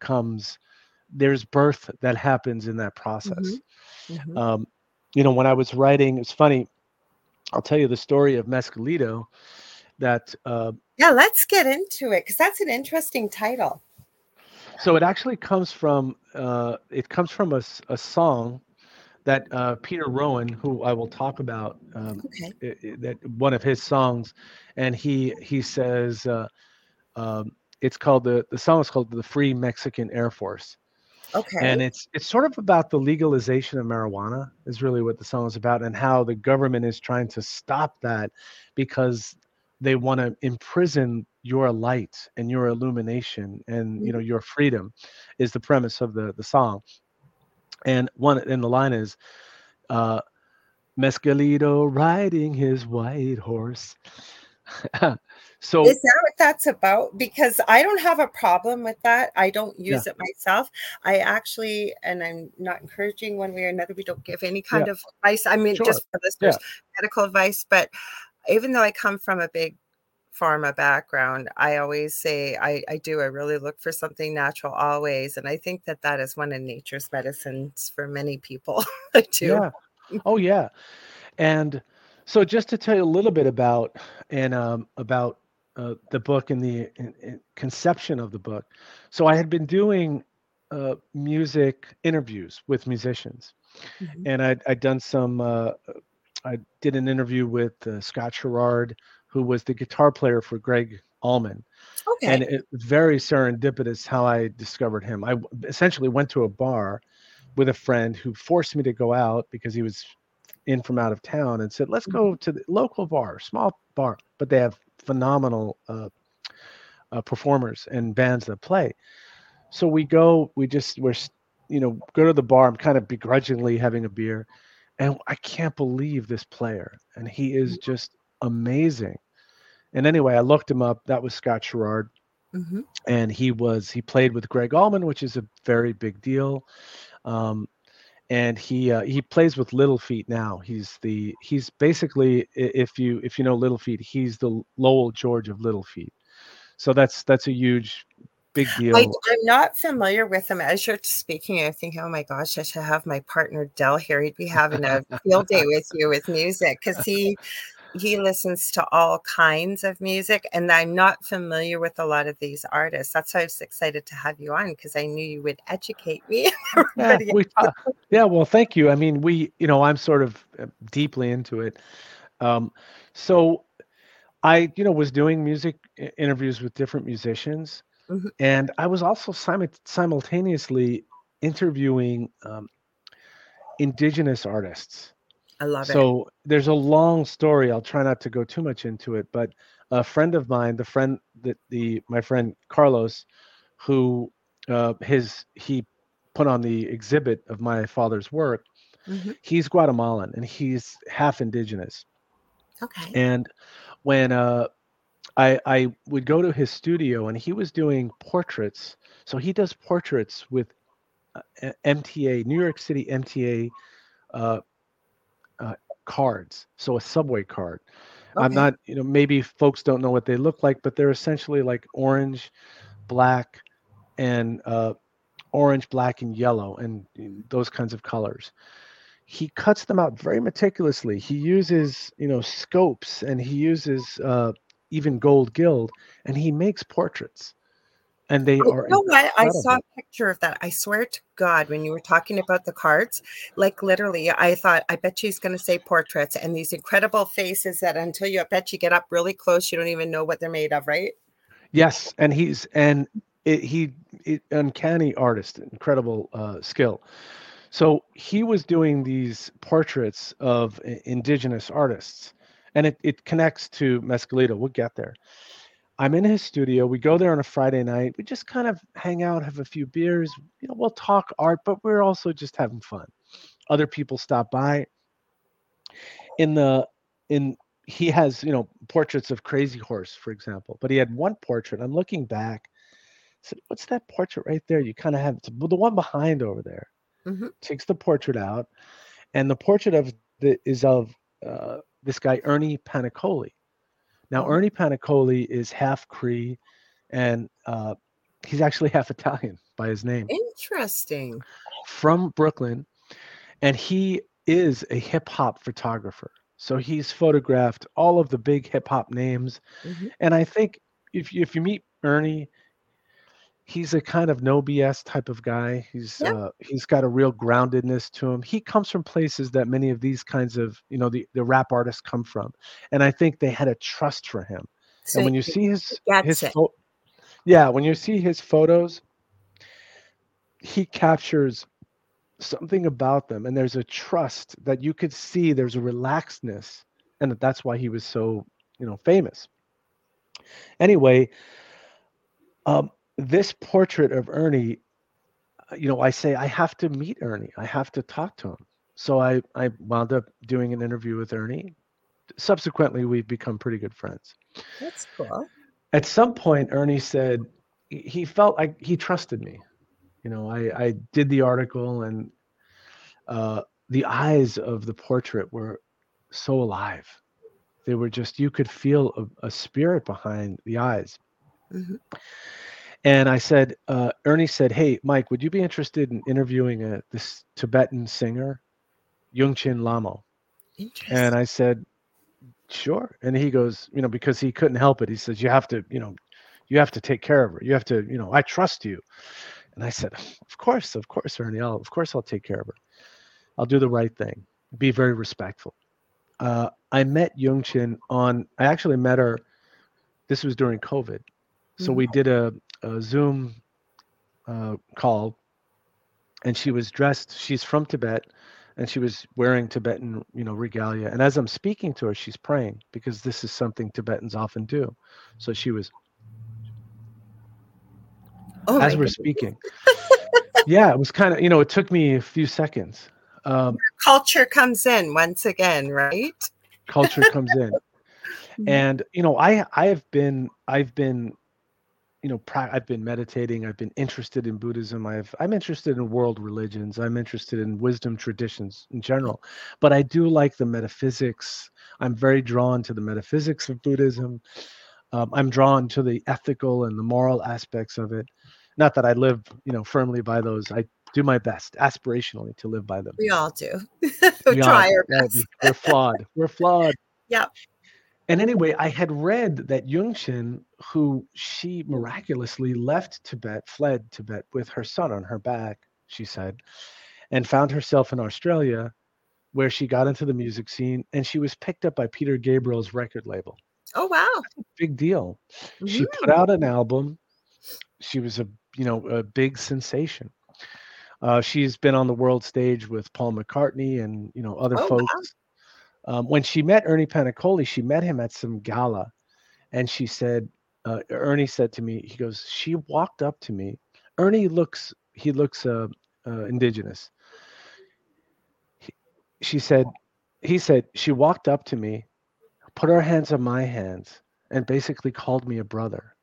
comes there's birth that happens in that process mm-hmm. Mm-hmm. Um, you know when i was writing it's funny i'll tell you the story of mescalito that uh, yeah let's get into it because that's an interesting title so it actually comes from uh, it comes from a, a song that uh, Peter Rowan, who I will talk about, um, okay. it, it, that one of his songs, and he he says uh, um, it's called the the song is called the Free Mexican Air Force. Okay. And it's it's sort of about the legalization of marijuana is really what the song is about, and how the government is trying to stop that because they want to imprison your light and your illumination and you know mm-hmm. your freedom is the premise of the the song and one in the line is uh, Mescalito riding his white horse. so is that what that's about? Because I don't have a problem with that. I don't use yeah. it myself. I actually, and I'm not encouraging one way or another. We don't give any kind yeah. of advice. I mean, sure. just for listeners, yeah. medical advice. But even though I come from a big pharma background, I always say I, I do. I really look for something natural always, and I think that that is one of nature's medicines for many people too. Yeah. Oh yeah, and so just to tell you a little bit about and um, about uh, the book and the conception of the book. So I had been doing uh, music interviews with musicians, mm-hmm. and I'd, I'd done some. Uh, I did an interview with uh, Scott Sharrard, who was the guitar player for Gregg Allman. Okay. And it very serendipitous how I discovered him. I essentially went to a bar with a friend who forced me to go out because he was in from out of town and said, "Let's go to the local bar, small bar, but they have phenomenal uh, uh, performers and bands that play." So we go. We just we're you know go to the bar. I'm kind of begrudgingly having a beer, and I can't believe this player, and he is mm-hmm. just amazing. And anyway, I looked him up. That was Scott Sharrard. Mm-hmm. And he was he played with Gregg Allman, which is a very big deal. Um, and he uh, he plays with Little Feat now. He's the he's basically if you if you know Little Feat, he's the Lowell George of Little Feat. So that's that's a huge big deal. I, am not familiar with him. As you're speaking, I think, oh my gosh, I should have my partner Dell here. He'd be having a field day with you with music because he he listens to all kinds of music and i'm not familiar with a lot of these artists that's why i was excited to have you on because i knew you would educate me yeah, we, uh, yeah well thank you i mean we you know i'm sort of uh, deeply into it um, so I, you know, was doing music interviews with different musicians, mm-hmm. and I was also simultaneously interviewing um, indigenous artists. I love so it. So there's a long story. I'll try not to go too much into it, but a friend of mine, the friend that the my friend Carlos, who uh, his he put on the exhibit of my father's work. Mm-hmm. He's Guatemalan and he's half indigenous. Okay. And when uh, I I would go to his studio and he was doing portraits. So he does portraits with uh, MTA, New York City MTA uh, uh, cards. So a subway card. Okay. I'm not, you know, maybe folks don't know what they look like, but they're essentially like orange, black, and uh, orange, black, and yellow, and those kinds of colors. He cuts them out very meticulously. He uses, you know, scopes, and he uses uh, even gold gild, and he makes portraits and they oh, are. You know what? I saw a picture of that. I swear to God, when you were talking about the cards, like literally, I thought, I bet she's going to say portraits and these incredible faces that until you, I bet you get up really close, you don't even know what they're made of, right? Yes, and he's and it, he it, uncanny artist, incredible uh, skill. So he was doing these portraits of indigenous artists, and it, it connects to Mescalito. We'll get there. I'm in his studio. We go there on a Friday night. We just kind of hang out, have a few beers. You know, we'll talk art, but we're also just having fun. Other people stop by. In the in he has you know portraits of Crazy Horse, for example, but he had one portrait. I'm looking back. I said, "What's that portrait right there?" You kind of have the one behind over there. Mm-hmm. Takes the portrait out, and the portrait of the is of uh, this guy Ernie Paniccioli now. Ernie Paniccioli is half Cree, and uh, he's actually half Italian by his name. Interesting. From Brooklyn, and he is a hip hop photographer. So he's photographed all of the big hip hop names, mm-hmm. and I think if you, if you meet Ernie, he's a kind of no BS type of guy. He's yep. uh, he's got a real groundedness to him. He comes from places that many of these kinds of you know the, the rap artists come from, and I think they had a trust for him. So and when you see his his fo- yeah, when you see his photos, he captures something about them, and there's a trust that you could see. There's a relaxedness, and that's why he was so you know famous. Anyway. Um, this portrait of Ernie, uh, you know, I say I have to meet Ernie. I have to talk to him. So I I wound up doing an interview with Ernie. Subsequently, we've become pretty good friends. That's cool. At some point, Ernie said he felt like he trusted me. You know, I I did the article and uh, the eyes of the portrait were so alive. They were just you could feel a, a spirit behind the eyes. Mm-hmm. And I said, uh, Ernie said, "Hey, Mike, would you be interested in interviewing a, this Tibetan singer, Yungchen Lhamo?" And I said, "Sure." And he goes, you know, because he couldn't help it. He says, "You have to, you know, you have to take care of her. You have to, you know, I trust you." And I said, "Of course, of course, Ernie. I'll, of course, I'll take care of her. I'll do the right thing. Be very respectful." Uh, I met Yungchen on. I actually met her. This was during COVID, so we did a a Zoom uh, call, and she was dressed. She's from Tibet, and she was wearing Tibetan, you know, regalia. And as I'm speaking to her, she's praying because this is something Tibetans often do. So she was, oh as we're goodness. speaking. yeah, it was kind of, you know, it took me a few seconds. Um, culture comes in once again, right? Culture comes in. and you know i i have been i've been you know i've been meditating i've been interested in buddhism i've i'm interested in world religions i'm interested in wisdom traditions in general but i do like the metaphysics i'm very drawn to the metaphysics of buddhism um, i'm drawn to the ethical and the moral aspects of it not that i live you know firmly by those i do my best aspirationally to live by them. We all do. We try all, our best. we're flawed we're flawed. Yeah and anyway, I had read that Yungchen, who she miraculously left Tibet, fled Tibet with her son on her back, she said, and found herself in Australia, where she got into the music scene and she was picked up by Peter Gabriel's record label. Oh wow. Big deal. Mm-hmm. She put out an album. She was a you know a big sensation. Uh, she's been on the world stage with Paul McCartney and you know other oh, folks. Um, when she met Ernie Paniccioli, she met him at some gala, and she said, uh, Ernie said to me, he goes, she walked up to me. Ernie looks, he looks uh, uh, indigenous. He, she said, he said, she walked up to me, put her hands on my hands, and basically called me a brother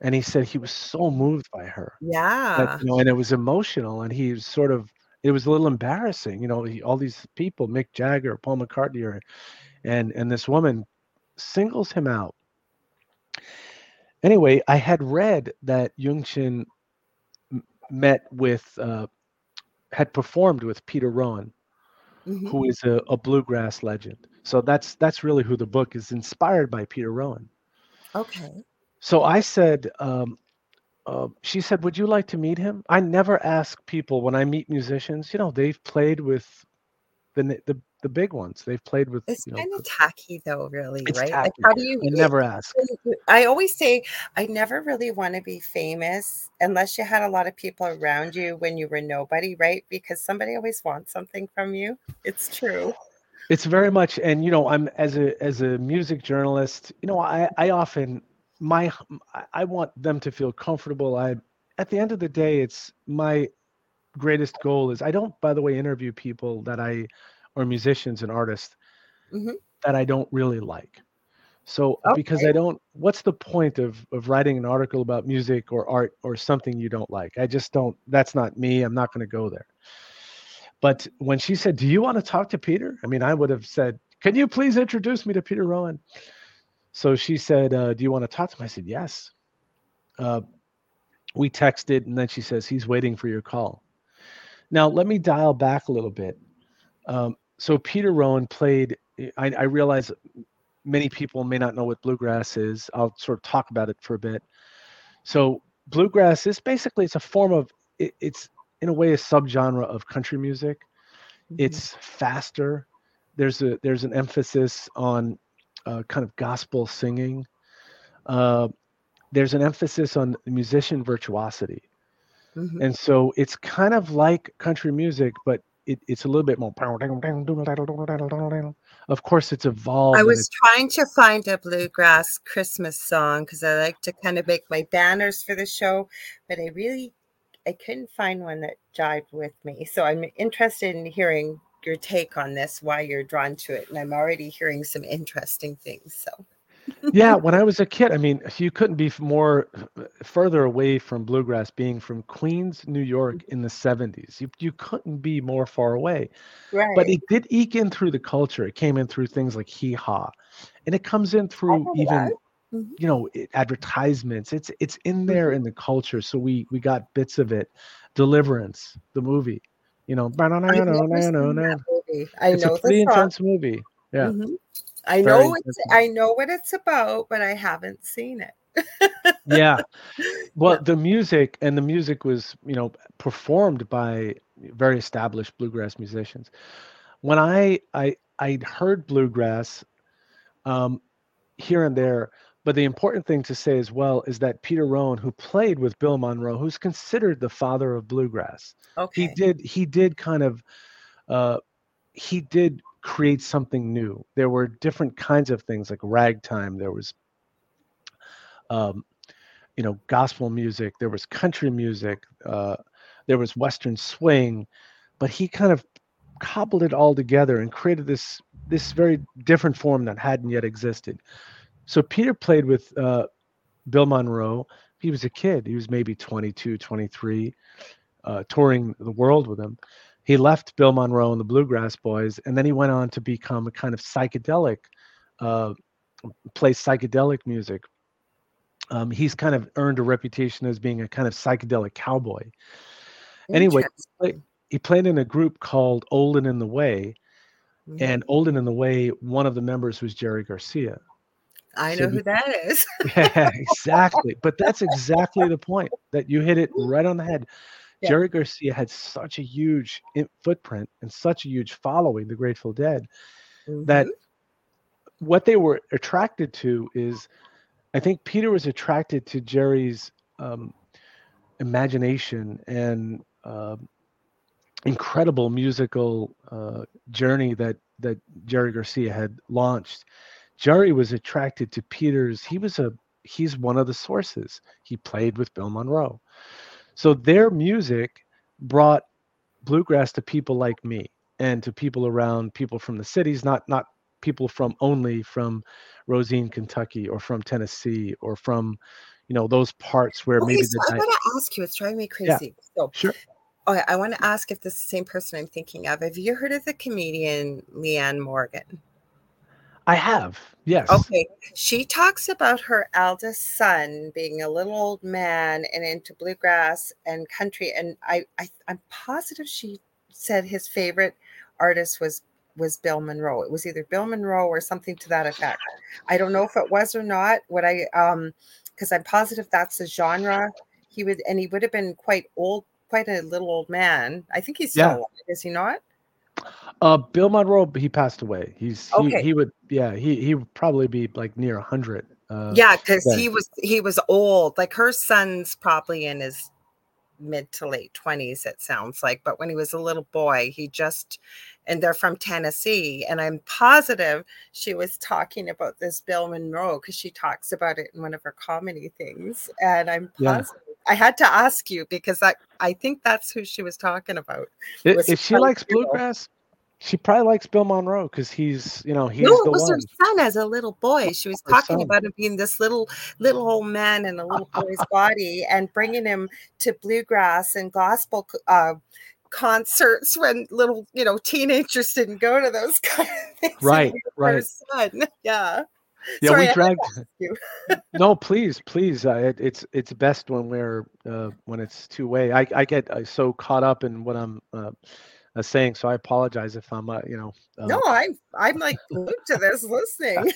and he said he was so moved by her. Yeah. That, you know, and it was emotional, and he was sort of it was a little embarrassing. You know, he, all these people, Mick Jagger, Paul McCartney, or, and and this woman singles him out. Anyway, I had read that Yungchen met with, uh, had performed with Peter Rowan, mm-hmm. who is a, a bluegrass legend. So that's that's really who the book is inspired by Peter Rowan. Okay. So I said, um, uh, she said, "Would you like to meet him?" I never ask people when I meet musicians. You know, they've played with the the the big ones. They've played with. It's you know, kind of tacky, though, really, right? Tacky. Like, how do you? I never ask. I always say I never really want to be famous unless you had a lot of people around you when you were nobody, right? Because somebody always wants something from you. It's true. It's very much, and you know, I'm as a as a music journalist. You know, I I often my I want them to feel comfortable. I at the end of the day, it's my greatest goal is I don't, by the way, interview people that I or musicians and artists mm-hmm. that I don't really like. So okay. because I don't, what's the point of of writing an article about music or art or something you don't like? I just don't. That's not me. I'm not going to go there. But when she said, "Do you want to talk to Peter?" I mean, I would have said, "Can you please introduce me to Peter Rowan?" So she said, uh, "Do you want to talk to him?" I said, "Yes." Uh, we texted, and then she says, "He's waiting for your call." Now let me dial back a little bit. Um, so Peter Rowan played. I, I, realize many people may not know what bluegrass is. I'll sort of talk about it for a bit. So bluegrass is basically it's a form of it, it's in a way a subgenre of country music. Mm-hmm. It's faster. There's a there's an emphasis on uh, kind of gospel singing. Uh, there's an emphasis on musician virtuosity. Mm-hmm. And so it's kind of like country music, but it, it's a little bit more. Of course, it's evolved. I was trying to find a bluegrass Christmas song because I like to kind of make my banners for the show, but I really I couldn't find one that jived with me. So I'm interested in hearing your take on this, why you're drawn to it. And I'm already hearing some interesting things. So yeah, when I was a kid, I mean, you couldn't be more uh, further away from bluegrass being from Queens, New York mm-hmm. in the 70s. You, you couldn't be more far away. Right. But it did eke in through the culture. It came in through things like hee haw. And it comes in through even mm-hmm. you know, advertisements. It's it's in there mm-hmm. in the culture. So we we got bits of it. Deliverance, the movie you know, I know it's a pretty intense movie. Yeah. Mm-hmm. I know it's I know what it's about, but I haven't seen it. yeah. Well, yeah. the music and the music was, you know, performed by very established bluegrass musicians. When I I I heard bluegrass um here and there, but the important thing to say as well is that Peter Rowan, who played with Bill Monroe, who's considered the father of bluegrass, okay. he did he did kind of uh, he did create something new. There were different kinds of things like ragtime. There was um, you know gospel music. There was country music. Uh, there was western swing, but he kind of cobbled it all together and created this this very different form that hadn't yet existed. So Peter played with uh, Bill Monroe. He was a kid. He was maybe 22, 23, uh, touring the world with him. He left Bill Monroe and the Bluegrass Boys, and then he went on to become a kind of psychedelic, uh, play psychedelic music. Um, he's kind of earned a reputation as being a kind of psychedelic cowboy. Anyway, he played, in a group called Old and In the Way, and Old and In the Way, one of the members was Jerry Garcia. I know so who that is. yeah, exactly. But that's exactly the point that you hit it right on the head. Yeah. Jerry Garcia had such a huge footprint and such a huge following, the Grateful Dead, mm-hmm. that what they were attracted to is, I think Peter was attracted to Jerry's um, imagination and uh, incredible musical uh, journey that that Jerry Garcia had launched. Jerry was attracted to Peter's. He was a he's one of the sources. He played with Bill Monroe, so their music brought bluegrass to people like me and to people around people from the cities, not not people from only from Rosine, Kentucky, or from Tennessee, or from you know those parts where okay, maybe so the I want to ask you. It's driving me crazy. Yeah, so sure. Oh, I want to ask if this is the same person I'm thinking of. Have you heard of the comedian Leanne Morgan? I have, yes. Okay. She talks about her eldest son being a little old man and into bluegrass and country. And I, I I'm positive she said his favorite artist was was Bill Monroe. It was either Bill Monroe or something to that effect. I don't know if it was or not. What I um because I'm positive that's the genre. He would and he would have been quite old, quite a little old man. I think he's still yeah. alive, is he not? Uh, Bill Monroe, he passed away. He's okay. he, he would yeah he he would probably be like near a hundred. Uh, yeah, because he was he was old. Like her son's probably in his mid to late twenties. It sounds like, but when he was a little boy, he just and they're from Tennessee. And I'm positive she was talking about this Bill Monroe because she talks about it in one of her comedy things. And I'm positive. I had to ask you because I, I think that's who she was talking about. If she likes bluegrass, she probably likes Bill Monroe because he's, you know, he's no, it was one. her son as a little boy. She was talking about him being this little, little old man in a little boy's body and bringing him to bluegrass and gospel uh, concerts when little, you know, teenagers didn't go to those kind of things. Right, right. Son. Yeah. Yeah, Sorry, we dragged. no, please, please. Uh, it, it's it's best when we're uh, when it's two way. I I get uh, so caught up in what I'm uh, uh, saying, so I apologize if I'm uh, you know. no, I'm I'm like glued to this listening.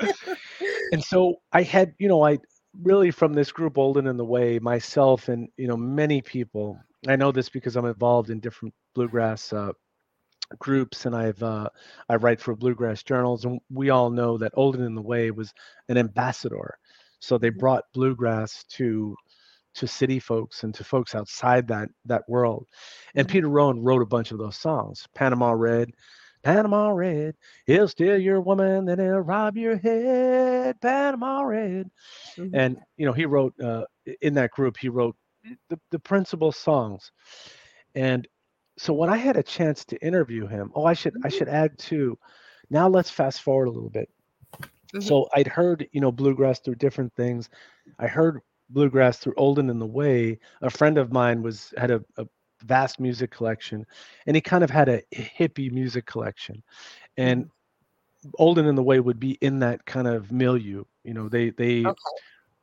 and so I had you know I really from this group Old and In the Way myself and you know many people. I know this because I'm involved in different bluegrass groups and I've uh, I write for bluegrass journals and we all know that Old and In the Way was an ambassador. So they mm-hmm. brought bluegrass to to city folks and to folks outside that that world. And mm-hmm. Peter Rowan wrote a bunch of those songs. Panama Red, Panama Red, he'll steal your woman, then he'll rob your head. Panama Red. Mm-hmm. And you know, he wrote uh, in that group, he wrote the, the principal songs. And so when I had a chance to interview him, oh, I should I mm-hmm. should add too. Now let's fast forward a little bit. Mm-hmm. So I'd heard, you know, bluegrass through different things. I heard bluegrass through Old and In the Way. A friend of mine was had a, a vast music collection, and he kind of had a hippie music collection, and mm-hmm. Old and In the Way would be in that kind of milieu. You know, they they okay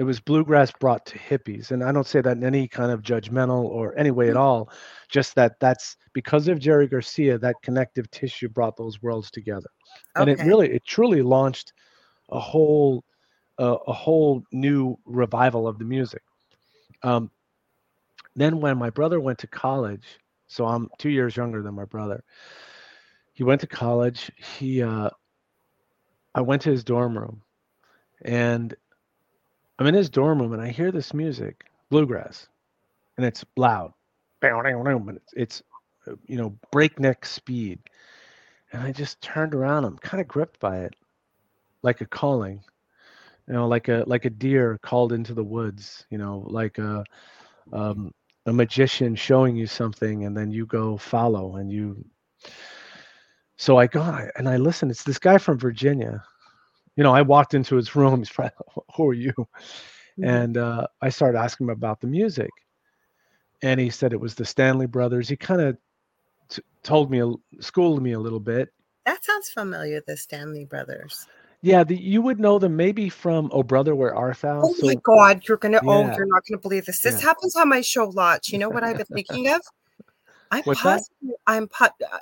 it was bluegrass brought to hippies and i don't say that in any kind of judgmental or any way at mm. all just that that's because of jerry garcia that connective tissue brought those worlds together okay. and it really it truly launched a whole uh, a whole new revival of the music um, then when my brother went to college so i'm two years younger than my brother he went to college he uh, i went to his dorm room and I'm in his dorm room and I hear this music, bluegrass, and it's loud. But it's, it's uh, you know, breakneck speed. And I just turned around. I'm kind of gripped by it, like a calling, you know, like a like a deer called into the woods. You know, like a um, a magician showing you something, and then you go follow, and you. So I go and I listen. It's this guy from Virginia, you know, I walked into his room. He's probably, who are you? Mm-hmm. And uh, I started asking him about the music. And he said it was the Stanley Brothers. He kind of t- told me, schooled me a little bit. That sounds familiar, the Stanley Brothers. Yeah, the, you would know them maybe from Oh Brother Where Art Thou. Oh so, my God, you're gonna oh, yeah. oh, you're not gonna believe this. This yeah. happens on my show lots. You know what I've been thinking of? I'm What's positive, that? I'm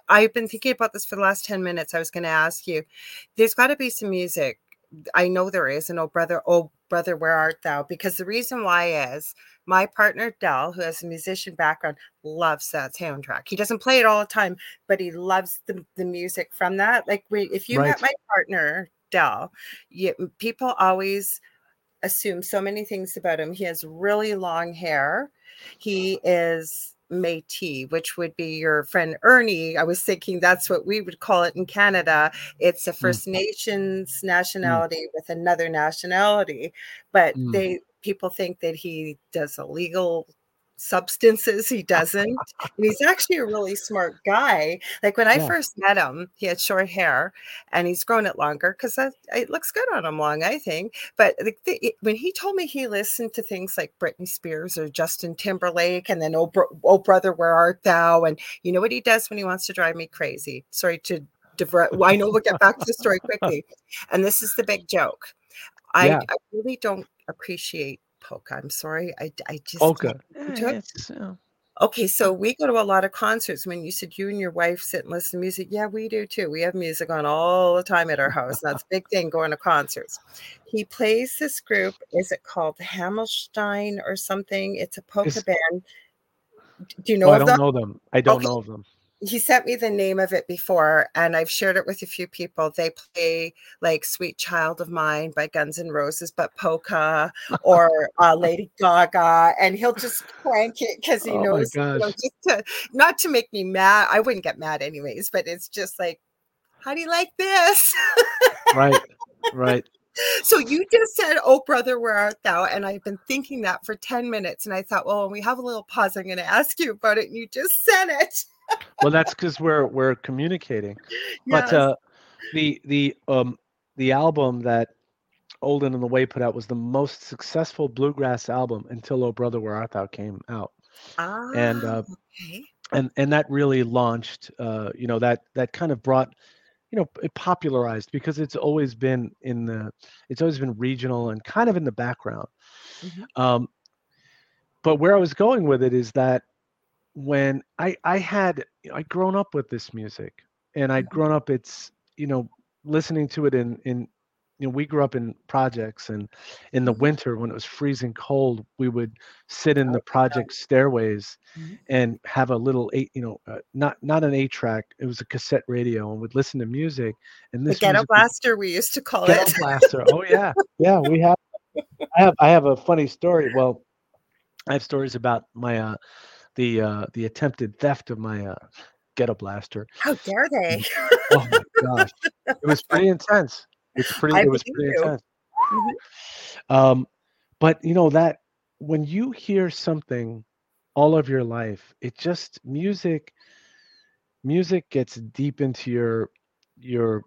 I've been thinking about this for the last 10 minutes. I was going to ask you. There's got to be some music. I know there is an oh brother, oh brother, where art thou? Because the reason why is my partner Dell, who has a musician background, loves that soundtrack. He doesn't play it all the time, but he loves the, the music from that. Like we, if you right. met my partner Dell, you, people always assume so many things about him. He has really long hair. He is Métis, which would be your friend Ernie. I was thinking that's what we would call it in Canada. It's a mm. First mm. Nations nationality mm. with another nationality, but mm. they people think that he does illegal substances he doesn't and he's actually a really smart guy like when i yeah. first met him he had short hair and he's grown it longer because it looks good on him long i think but the, the, when he told me he listened to things like britney spears or justin timberlake and then oh, bro, oh brother where art thou and you know what he does when he wants to drive me crazy sorry to divert well, i know we'll get back to the story quickly and this is the big joke I, yeah. I really don't appreciate polka. I'm sorry. I, I just polka. Okay, so we go to a lot of concerts. When you said you and your wife sit and listen to music, yeah, we do too. We have music on all the time at our house. That's a big thing going to concerts. He plays this group. Is it called Hammerstein or something? It's a polka it's, band. Do you oh, know? Oh, I don't them? know them. I don't okay. know them he sent me the name of it before and I've shared it with a few people. They play like Sweet Child of Mine by Guns N' Roses, but polka or uh, Lady Gaga. And he'll just crank it because he oh knows, you know, just to, not to make me mad. I wouldn't get mad anyways, but it's just like, how do you like this? right, right. So you just said, "Oh, brother, where art thou?" And I've been thinking that for ten minutes, and I thought, well, when we have a little pause, I'm going to ask you about it. And you just said it well, that's because we're we're communicating. Yes. But uh, the the um the album that Old and In the Way put out was the most successful bluegrass album until Oh Brother Where Art Thou came out. Ah, and uh, okay. and and that really launched. Uh, you know that that kind of brought you know it popularized because it's always been in the it's always been regional and kind of in the background mm-hmm. um, but where i was going with it is that when I I had I'd grown up with this music and I'd grown up it's you know listening to it in in you know we grew up in projects and in the winter when it was freezing cold we would sit in the project stairways mm-hmm. and have a little eight you know uh, not not an eight track it was a cassette radio and would listen to music and this the ghetto blaster we used to call ghetto it blaster oh yeah. Yeah we have i have i have a funny story well i have stories about my uh the uh, the attempted theft of my uh, ghetto blaster. How dare they? oh my gosh, it was pretty intense. It's pretty. I it was pretty you. intense. Mm-hmm. Um, but you know that when you hear something all of your life, it just music. Music gets deep into your your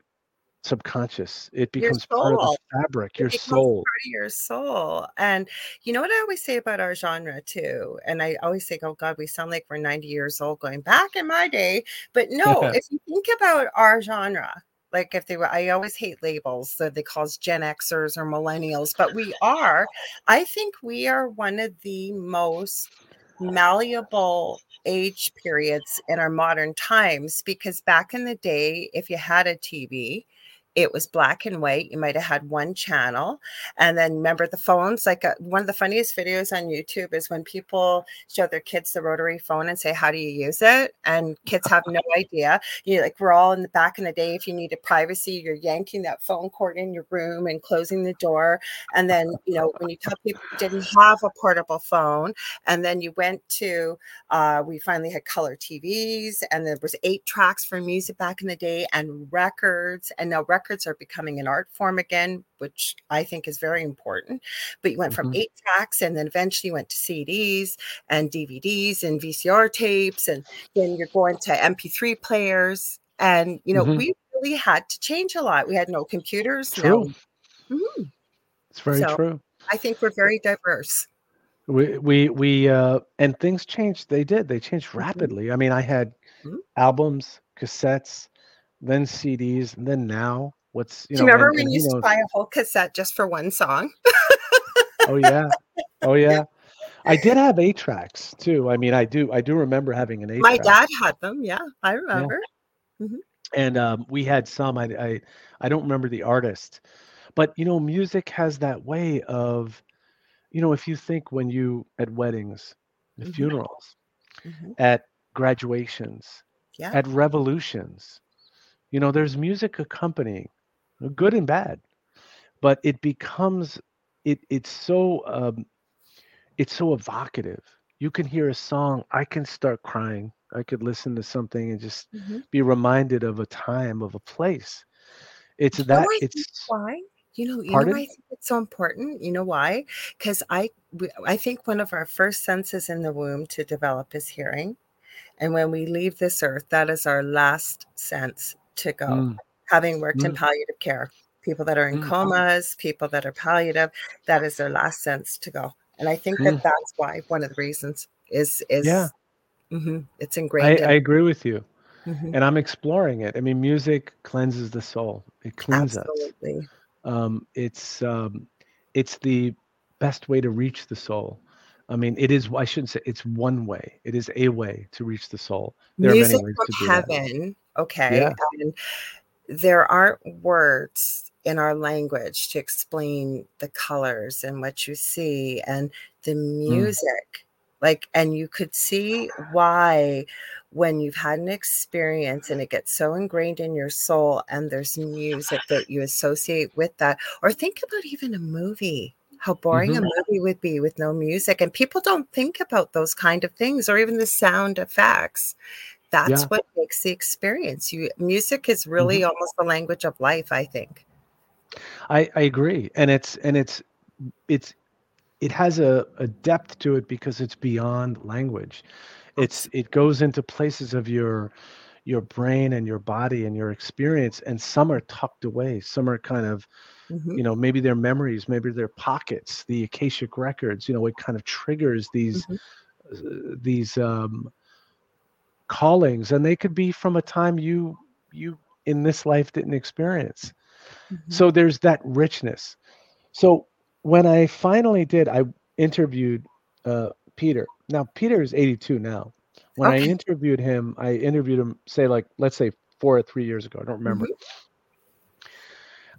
subconscious. It becomes part of the fabric, your soul. Part of your soul. And you know what I always say about our genre too? And I always say, oh God, we sound like we're 90 years old going back in my day. But no, if you think about our genre, like if they were, I always hate labels that they call us Gen Xers or millennials, but we are, I think we are one of the most malleable age periods in our modern times because back in the day, if you had a TV, it was black and white. You might have had one channel. And then remember the phones, like a, uh, one of the funniest videos on YouTube is when people show their kids the rotary phone and say, How do you use it? And kids have no idea. You like we're all in the back in the day, if you needed privacy, you're yanking that phone cord in your room and closing the door. And then, you know, when you tell people you didn't have a portable phone, and then you went to, uh, we finally had color TVs, and there was eight tracks for music back in the day and records. And now records records are becoming an art form again, which I think is very important. But you went from mm-hmm. eight tracks and then eventually you went to CDs and DVDs and VCR tapes, and then you're going to MP3 players. And, you know, mm-hmm. we really had to change a lot. We had no computers. True. No. Mm-hmm. It's very so true. I think we're very diverse. We we we uh and things changed. They did. They changed mm-hmm. rapidly. I mean, I had mm-hmm. albums, cassettes, then CDs, and then now what's you know. Do you remember and, when you used to buy a whole cassette just for one song? oh yeah, oh yeah. I did have eight tracks too. I mean, I do I do remember having an eight. My dad had them. Yeah, I remember. Yeah. Mm-hmm. And um, we had some. I, I I don't remember the artist, but you know, music has that way of, you know, if you think when you at weddings, mm-hmm. funerals, mm-hmm. at graduations, yeah. at revolutions, you know, there's music accompanying good and bad. But it becomes it it's so um, it's so evocative. You can hear a song, I can start crying. I could listen to something and just mm-hmm. be reminded of a time, of a place. It's you that it's why you know, you Pardon? know why I think it's so important? You know why? Because I I think one of our first senses in the womb to develop is hearing. And when we leave this earth, that is our last sense to go. Mm. Having worked mm. in palliative care, people that are in mm. comas, people that are palliative, that is their last sense to go. And I think that that's why one of the reasons is is yeah, mm-hmm, it's ingrained. I, in. I agree with you. Mm-hmm. And I'm exploring it. I mean, music cleanses the soul. It cleans Absolutely. us. Um, it's um, it's the best way to reach the soul. I mean, it is. I shouldn't say it's one way. It is a way to reach the soul. There Music are many ways from heaven. That. Okay. Yeah. And there aren't words in our language to explain the colors and what you see and the mm. music. Mm. Like, and you could see why when you've had an experience and it gets so ingrained in your soul and there's music that you associate with that or think about even a movie how boring mm-hmm. a movie would be with no music and people don't think about those kind of things or even the sound effects that's yeah. what makes the experience you music is really mm-hmm. almost the language of life i think i i agree and it's and it's it's it has a, a depth to it because it's beyond language it's it goes into places of your your brain and your body and your experience and some are tucked away some are kind of mm-hmm. you know maybe they're memories maybe they're pockets the akashic records you know it kind of triggers these mm-hmm. uh, these um callings and they could be from a time you you in this life didn't experience mm-hmm. so there's that richness so when i finally did i interviewed uh, peter now Peter is 82 now. When okay. I interviewed him, I interviewed him, say like let's say four or three years ago. I don't remember. Mm-hmm.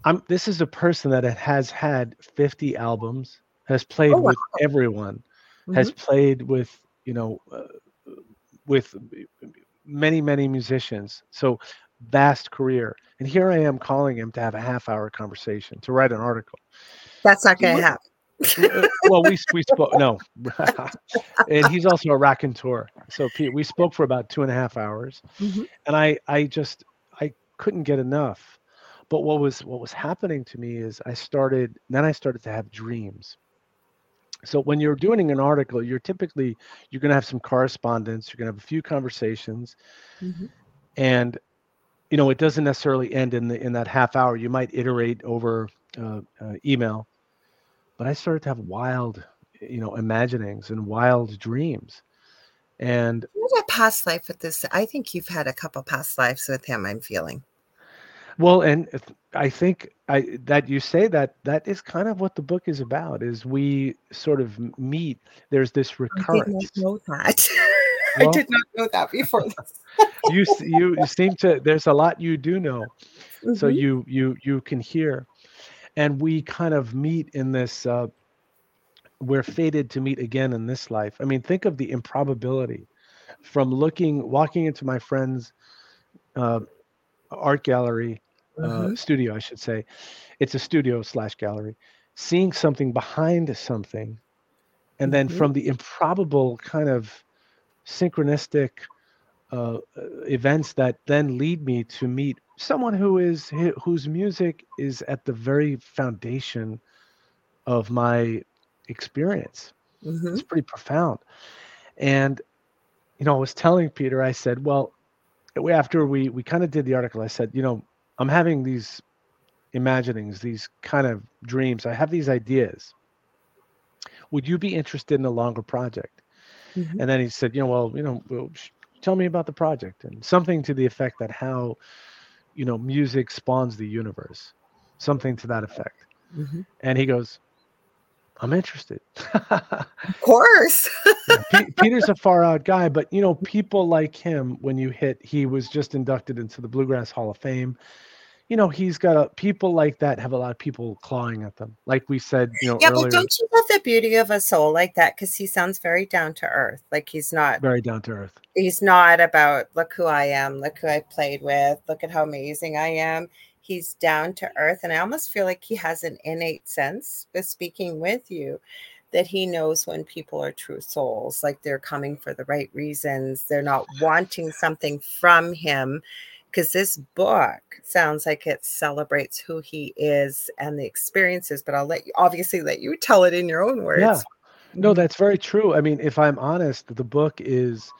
I'm. This is a person that has had 50 albums, has played oh, wow. with everyone, mm-hmm. has played with you know, uh, with many many musicians. So vast career. And here I am calling him to have a half hour conversation to write an article. That's not going to happen. Uh, well, we we spoke no, and he's also a raconteur. So Pete, we spoke for about two and a half hours, mm-hmm. and I I just I couldn't get enough. But what was what was happening to me is I started then I started to have dreams. So when you're doing an article, you're typically you're going to have some correspondence, you're going to have a few conversations, mm-hmm. and you know it doesn't necessarily end in the in that half hour. You might iterate over uh, uh, email but I started to have wild, you know, imaginings and wild dreams. And had a past life with this. I think you've had a couple past lives with him. I'm feeling. Well, and I think I that you say that that is kind of what the book is about. Is we sort of meet. There's this recurrence. I did not know that. Well, I did not know that before you you seem to. There's a lot you do know, mm-hmm. so you you you can hear and we kind of meet in this uh, we're fated to meet again in this life i mean think of the improbability from looking walking into my friend's uh, art gallery uh, mm-hmm. studio i should say it's a studio slash gallery seeing something behind something and then mm-hmm. from the improbable kind of synchronistic uh, events that then lead me to meet someone who is whose music is at the very foundation of my experience. Mm-hmm. It's pretty profound. And you know, I was telling Peter, I said, well, after we we kind of did the article, I said, you know, I'm having these imaginings, these kind of dreams. I have these ideas. Would you be interested in a longer project? Mm-hmm. And then he said, you know, well, you know, tell me about the project and something to the effect that how you know, music spawns the universe, something to that effect. Mm-hmm. And he goes, I'm interested. of course. yeah, Peter's a far out guy, but you know, people like him, when you hit, he was just inducted into the Bluegrass Hall of Fame you know, he's got a people like that have a lot of people clawing at them. Like we said, you know, yeah, earlier. but don't you love the beauty of a soul like that? Because he sounds very down to earth. Like he's not very down to earth. He's not about look who I am, look who I played with, look at how amazing I am. He's down to earth. And I almost feel like he has an innate sense with speaking with you that he knows when people are true souls, like they're coming for the right reasons. They're not wanting something from him. Because this book sounds like it celebrates who he is and the experiences, but I'll let you obviously let you tell it in your own words. Yeah. No, mm-hmm. that's very true. I mean, if I'm honest, the book is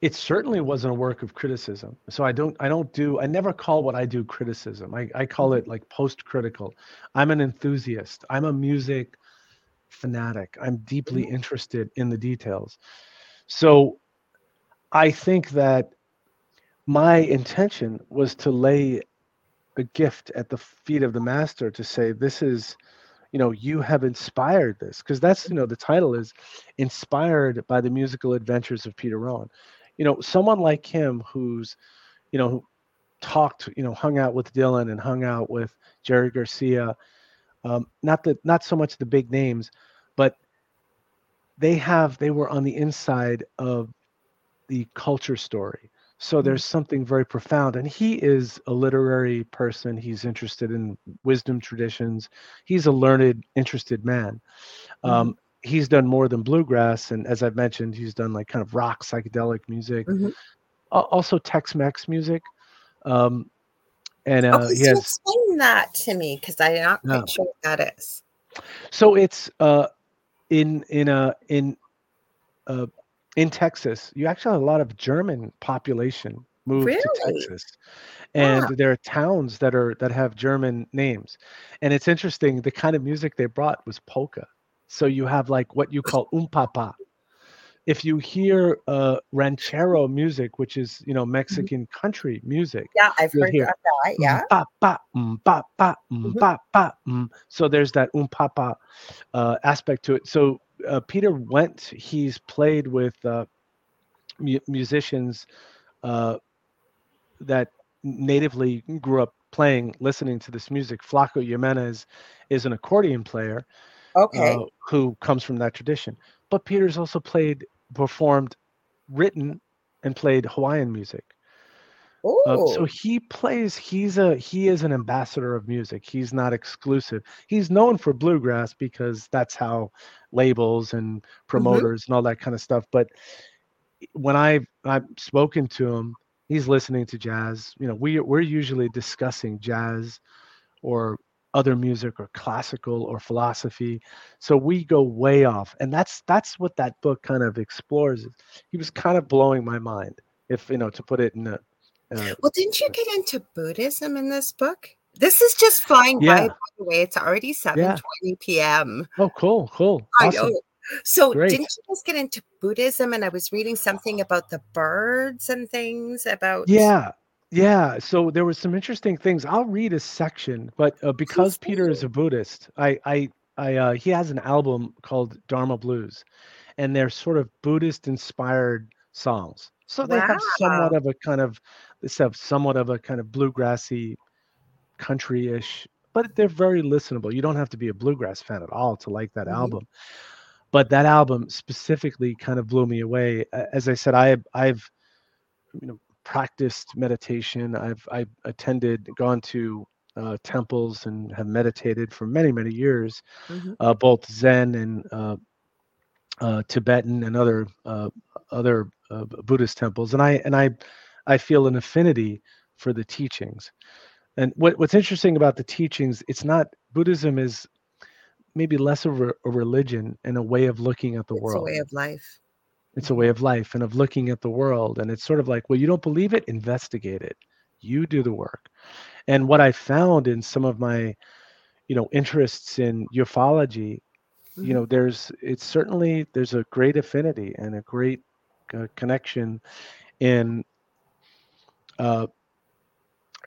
it certainly wasn't a work of criticism. So I don't I don't do I never call what I do criticism. I, I call it like post critical. I'm an enthusiast. I'm a music fanatic. I'm deeply mm-hmm. interested in the details. So I think that my intention was to lay a gift at the feet of the master to say this is you know you have inspired this because that's you know the title is inspired by the musical adventures of peter rowan you know someone like him who's you know who talked you know hung out with dylan and hung out with jerry garcia um, not that not so much the big names but they have they were on the inside of the culture story so mm-hmm. there's something very profound and he is a literary person he's interested in wisdom traditions he's a learned interested man mm-hmm. um, he's done more than bluegrass and as i've mentioned he's done like kind of rock psychedelic music mm-hmm. also tex-mex music um, and uh, okay, he has explain that to me because i'm not quite sure what that is so it's uh, in in uh, in uh, in texas you actually have a lot of german population moved really? to texas and wow. there are towns that are that have german names and it's interesting the kind of music they brought was polka so you have like what you call umpapa. If you hear uh, ranchero music, which is you know mm-hmm. Mexican mm-hmm. country music, yeah, I've heard hear, that. Yeah, ba ba ba ba. So there's that umpapa uh, aspect to it. So uh, Peter went. He's played with uh, mu- musicians uh, that natively grew up playing, listening to this music. Flaco Jimenez is an accordion player okay. uh, who comes from that tradition. But peter's also played performed written and played hawaiian music. Uh, so he plays he's a he is an ambassador of music. He's not exclusive. He's known for bluegrass because that's how labels and mm-hmm. promoters mm-hmm. and all that kind of stuff but when i've i've spoken to him he's listening to jazz. You know we we're usually discussing jazz or other music or classical or philosophy so we go way off and that's that's what that book kind of explores he was kind of blowing my mind if you know to put it in a uh, well didn't you get into buddhism in this book this is just flying yeah. by by the way it's already 7 yeah. 20 p.m oh cool cool awesome. i know so Great. didn't you just get into buddhism and i was reading something about the birds and things about yeah yeah, so there was some interesting things. I'll read a section, but uh, because Peter is a Buddhist, I, I, I, uh, he has an album called Dharma Blues, and they're sort of Buddhist-inspired songs. So they have somewhat of a kind of, they have somewhat of a kind of bluegrassy, country-ish, but they're very listenable. You don't have to be a bluegrass fan at all to like that mm-hmm. album. But that album specifically kind of blew me away. As I said, I, I've, you know, practiced meditation. I've I attended, gone to uh, temples, and have meditated for many many years, mm-hmm. uh, both Zen and uh, uh Tibetan and other uh, other uh, Buddhist temples, and I and I I feel an affinity for the teachings. And what, what's interesting about the teachings, it's not Buddhism is maybe less of a, a religion and a way of looking at the it's world. a way of life it's a way of life and of looking at the world and it's sort of like well you don't believe it? Investigate it. You do the work. And what i found in some of my you know interests in ufology mm-hmm. you know there's it's certainly there's a great affinity and a great uh, connection in uh,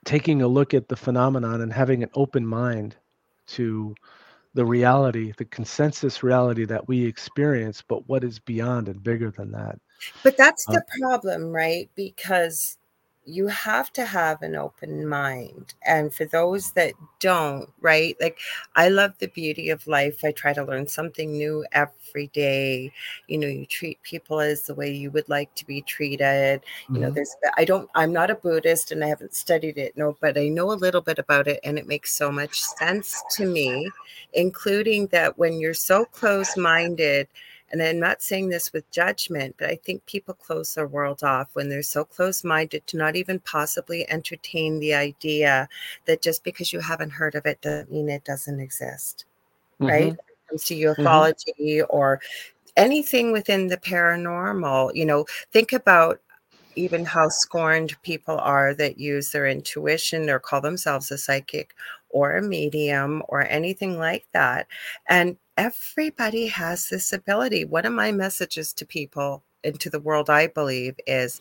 taking a look at the phenomenon and having an open mind to the reality, the consensus reality that we experience, but what is beyond and bigger than that. But that's uh the problem, right? Because you have to have an open mind. And for those that don't, right? Like I love the beauty of life. I try to learn something new every day. You know, you treat people as the way you would like to be treated. Mm-hmm. You know, mm-hmm. there's I don't I'm not a Buddhist and I haven't studied it, no, but I know a little bit about it and it makes so much sense to me, including that when you're so close-minded and I'm not saying this with judgment, but I think people close their world off when they're so close minded to not even possibly entertain the idea that just because you haven't heard of it doesn't mean it doesn't exist. Mm-hmm. Right? When it comes to mm-hmm. ufology mm-hmm. or anything within the paranormal, you know, think about even how scorned people are that use their intuition or call themselves a psychic or a medium or anything like that. And everybody has this ability. One of my messages to people into the world, I believe, is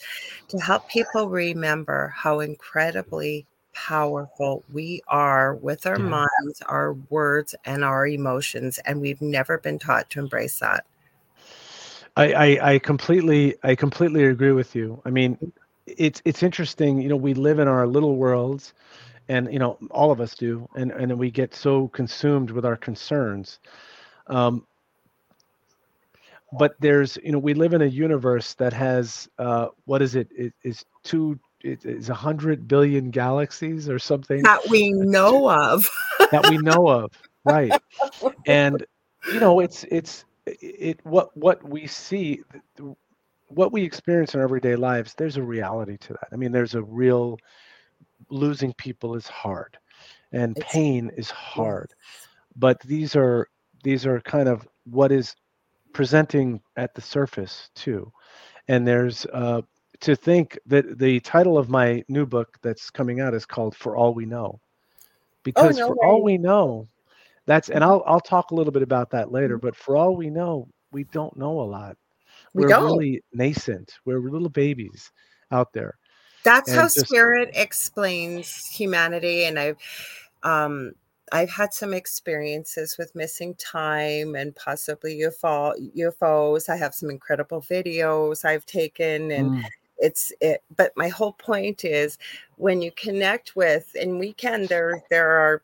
to help people remember how incredibly powerful we are with our yeah. minds, our words, and our emotions. And we've never been taught to embrace that. I, I, I completely I completely agree with you. I mean, mm. it's it's interesting. You know, we live in our little worlds, and you know, all of us do, and and we get so consumed with our concerns um, but there's, you know, we live in a universe that has, uh, what is it? It is two, it is a hundred billion galaxies or something that we know of. that we know of, right? And you know, it's it's it what what we see, what we experience in our everyday lives. There's a reality to that. I mean, there's a real losing people is hard, and it's, pain is hard. But these are these are kind of what is presenting at the surface too. And there's uh, to think that the title of my new book that's coming out is called for all we know. Because oh, no for way. all we know that's and i'll i'll talk a little bit about that later mm-hmm. but for all we know we don't know a lot. We we're really nascent. We're little babies out there. That's and how just, spirit explains humanity and i've um I've had some experiences with missing time and possibly UFO, UFOs. I have some incredible videos I've taken and mm. it's it but my whole point is when you connect with and we can there there are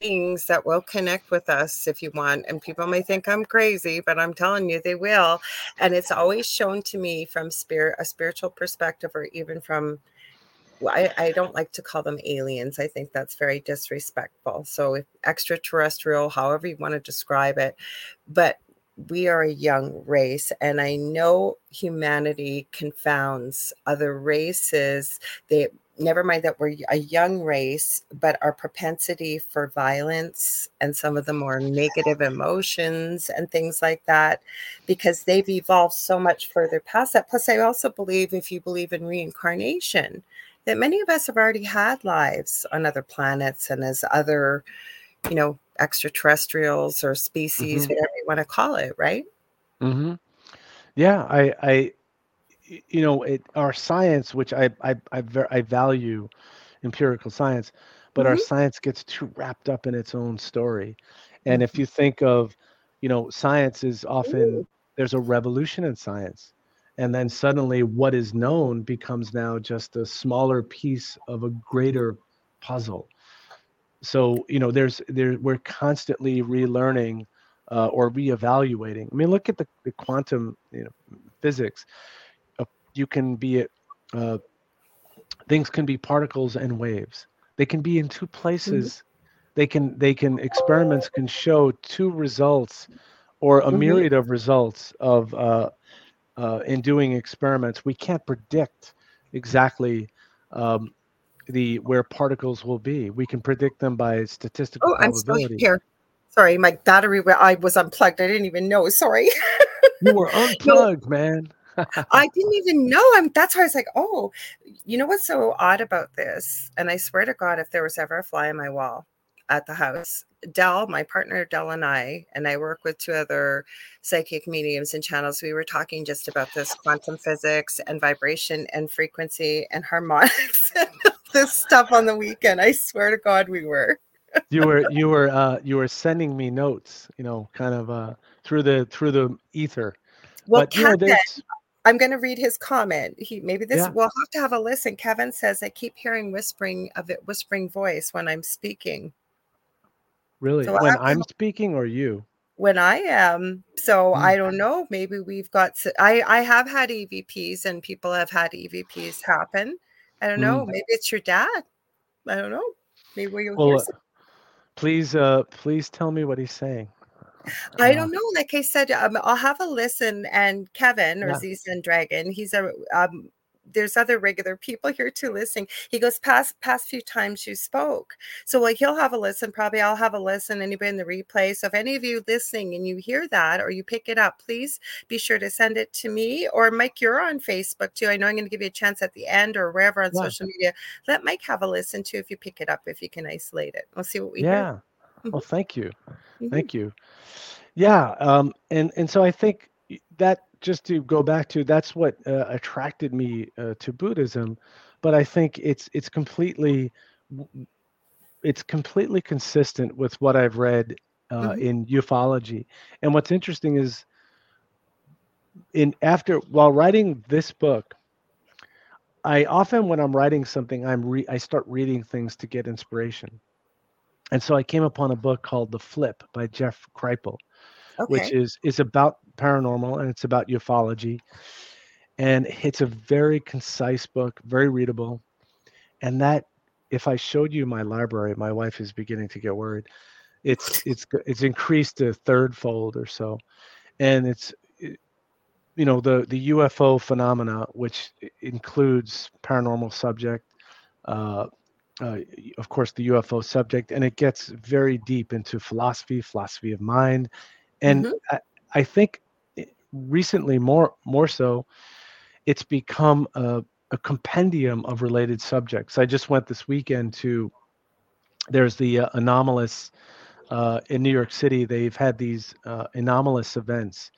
beings that will connect with us if you want and people may think i'm crazy but i'm telling you they will and it's always shown to me from spirit a spiritual perspective or even from I, I don't like to call them aliens. I think that's very disrespectful. So, if extraterrestrial, however you want to describe it, but we are a young race, and I know humanity confounds other races. They never mind that we're a young race, but our propensity for violence and some of the more negative emotions and things like that, because they've evolved so much further past that. Plus, I also believe if you believe in reincarnation, that many of us have already had lives on other planets and as other, you know, extraterrestrials or species, mm-hmm. whatever you want to call it, right? Mm-hmm. Yeah, I, I, you know, it, our science, which I, I, I, I value empirical science, but mm-hmm. our science gets too wrapped up in its own story. And if mm-hmm. you think of, you know, science is often there's a revolution in science and then suddenly what is known becomes now just a smaller piece of a greater puzzle. So you know there's there we're constantly relearning uh, or reevaluating. I mean look at the, the quantum you know physics. Uh, you can be uh, things can be particles and waves. They can be in two places. Mm-hmm. they can they can experiments can show two results or a mm-hmm. myriad of results of uh, in doing experiments, we can't predict exactly um, the where particles will be. We can predict them by statistical oh. I'm still here. Sorry, my battery I was unplugged. I didn't even know. Sorry. you were unplugged, no, man. I didn't even know. I'm. That's why I was like, oh, you know what's so odd about this? And I swear to God, if there was ever a fly on my wall at the house, Dell, my partner Dell, and I, and I work with two other psychic mediums and channels. We were talking just about this quantum physics and vibration and frequency and harmonics and this stuff on the weekend. I swear to God, we were. you were you were uh, you were sending me notes, you know, kind of uh, through the through the ether. Well, but, know, I'm going to read his comment. He maybe this yeah. we'll have to have a listen. Kevin says I keep hearing whispering of it, whispering voice when I'm speaking. Really, so when I'm to, speaking, or you? When I am. So mm. I don't know. Maybe we've got. I I have had EVPs, and people have had EVPs happen. I don't know. Mm. Maybe it's your dad. I don't know. Maybe you'll well, hear. Uh, please, uh, please tell me what he's saying. I don't know. Like I said, um, I'll have a listen. And Kevin or yeah. and Dragon, he's a um, there's other regular people here too listening. He goes, past past few times you spoke. So like he'll have a listen. Probably I'll have a listen. Anybody in the replay. So if any of you listening and you hear that or you pick it up, please be sure to send it to me or Mike. You're on Facebook too. I know I'm going to give you a chance at the end or wherever on yeah. social media. Let Mike have a listen too if you pick it up if you can isolate it. We'll see what we do. yeah. Hear. Well, thank you, mm-hmm. thank you. Yeah, um, and and so I think that just to go back to that's what uh, attracted me uh, to Buddhism, but I think it's it's completely it's completely consistent with what I've read uh, mm-hmm. in ufology. And what's interesting is in after while writing this book, I often when I'm writing something, I'm re- I start reading things to get inspiration. And so I came upon a book called The Flip by Jeff Kripal okay. which is is about paranormal and it's about ufology. And it's a very concise book, very readable. And that if I showed you my library, my wife is beginning to get worried. It's it's it's increased a third fold or so. And it's you know the the UFO phenomena, which includes paranormal subject, uh, uh, of course, the UFO subject, and it gets very deep into philosophy, philosophy of mind, and mm-hmm. I, I, think recently more more so it's become a, a, compendium of related subjects i just went this weekend to there's the uh, anomalous uh, in new york city they've had these uh, anomalous events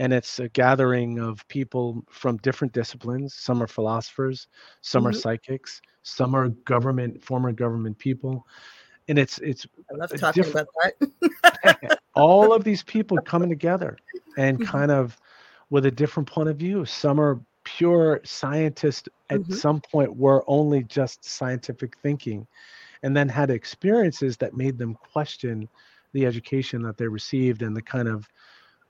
and it's a gathering of people from different disciplines some are philosophers some mm-hmm. are psychics some are government former government people and it's it's I love talking about that. all of these people coming together and mm-hmm. kind of with a different point of view. Some are pure scientists at mm-hmm. some point were only just scientific thinking and then had experiences that made them question the education that they received and the kind of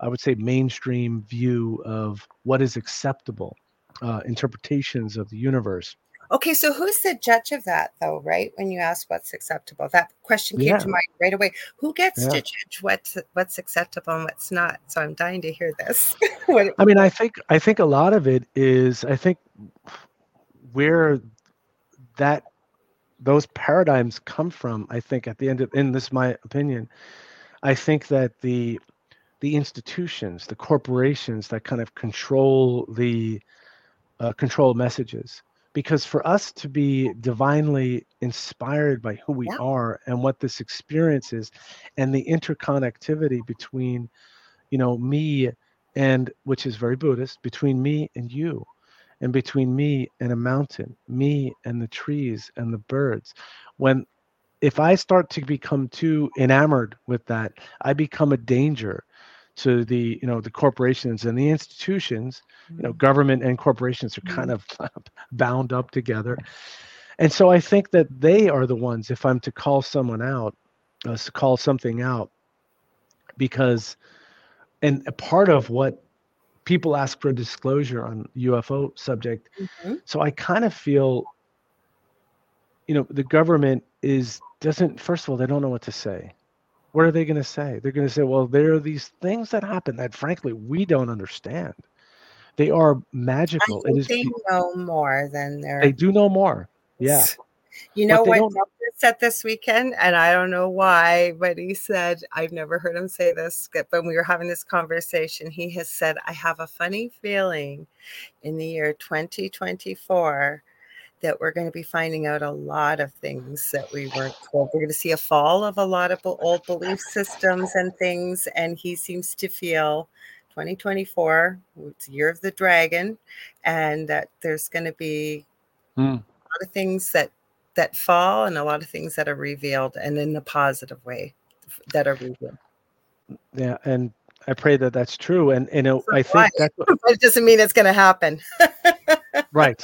i would say mainstream view of what is acceptable uh, interpretations of the universe Okay, so who's the judge of that, though? Right when you ask what's acceptable, that question came yeah. to mind right away. Who gets yeah. to judge what's what's acceptable and what's not? So I'm dying to hear this. I mean, I think I think a lot of it is I think where that those paradigms come from. I think at the end of in this my opinion, I think that the the institutions, the corporations that kind of control the uh, control messages because for us to be divinely inspired by who we yeah. are and what this experience is and the interconnectivity between you know me and which is very buddhist between me and you and between me and a mountain me and the trees and the birds when if i start to become too enamored with that i become a danger to the you know the corporations and the institutions you know mm-hmm. government and corporations are kind mm-hmm. of bound up together and so i think that they are the ones if i'm to call someone out uh, to call something out because and a part of what people ask for disclosure on ufo subject mm-hmm. so i kind of feel you know the government is doesn't first of all they don't know what to say what are they going to say? They're going to say, well, there are these things that happen that, frankly, we don't understand. They are magical. I think they know more than they're. They do know more. Yeah. You know what Doctor said this weekend, and I don't know why, but he said, I've never heard him say this, but when we were having this conversation, he has said, I have a funny feeling in the year 2024 that we're going to be finding out a lot of things that we weren't told. We're going to see a fall of a lot of old belief systems and things. And he seems to feel 2024, it's year of the dragon, and that there's going to be mm. a lot of things that that fall and a lot of things that are revealed and in a positive way that are revealed. Yeah, and I pray that that's true, and and it, I think that's what, it doesn't mean it's going to happen. right,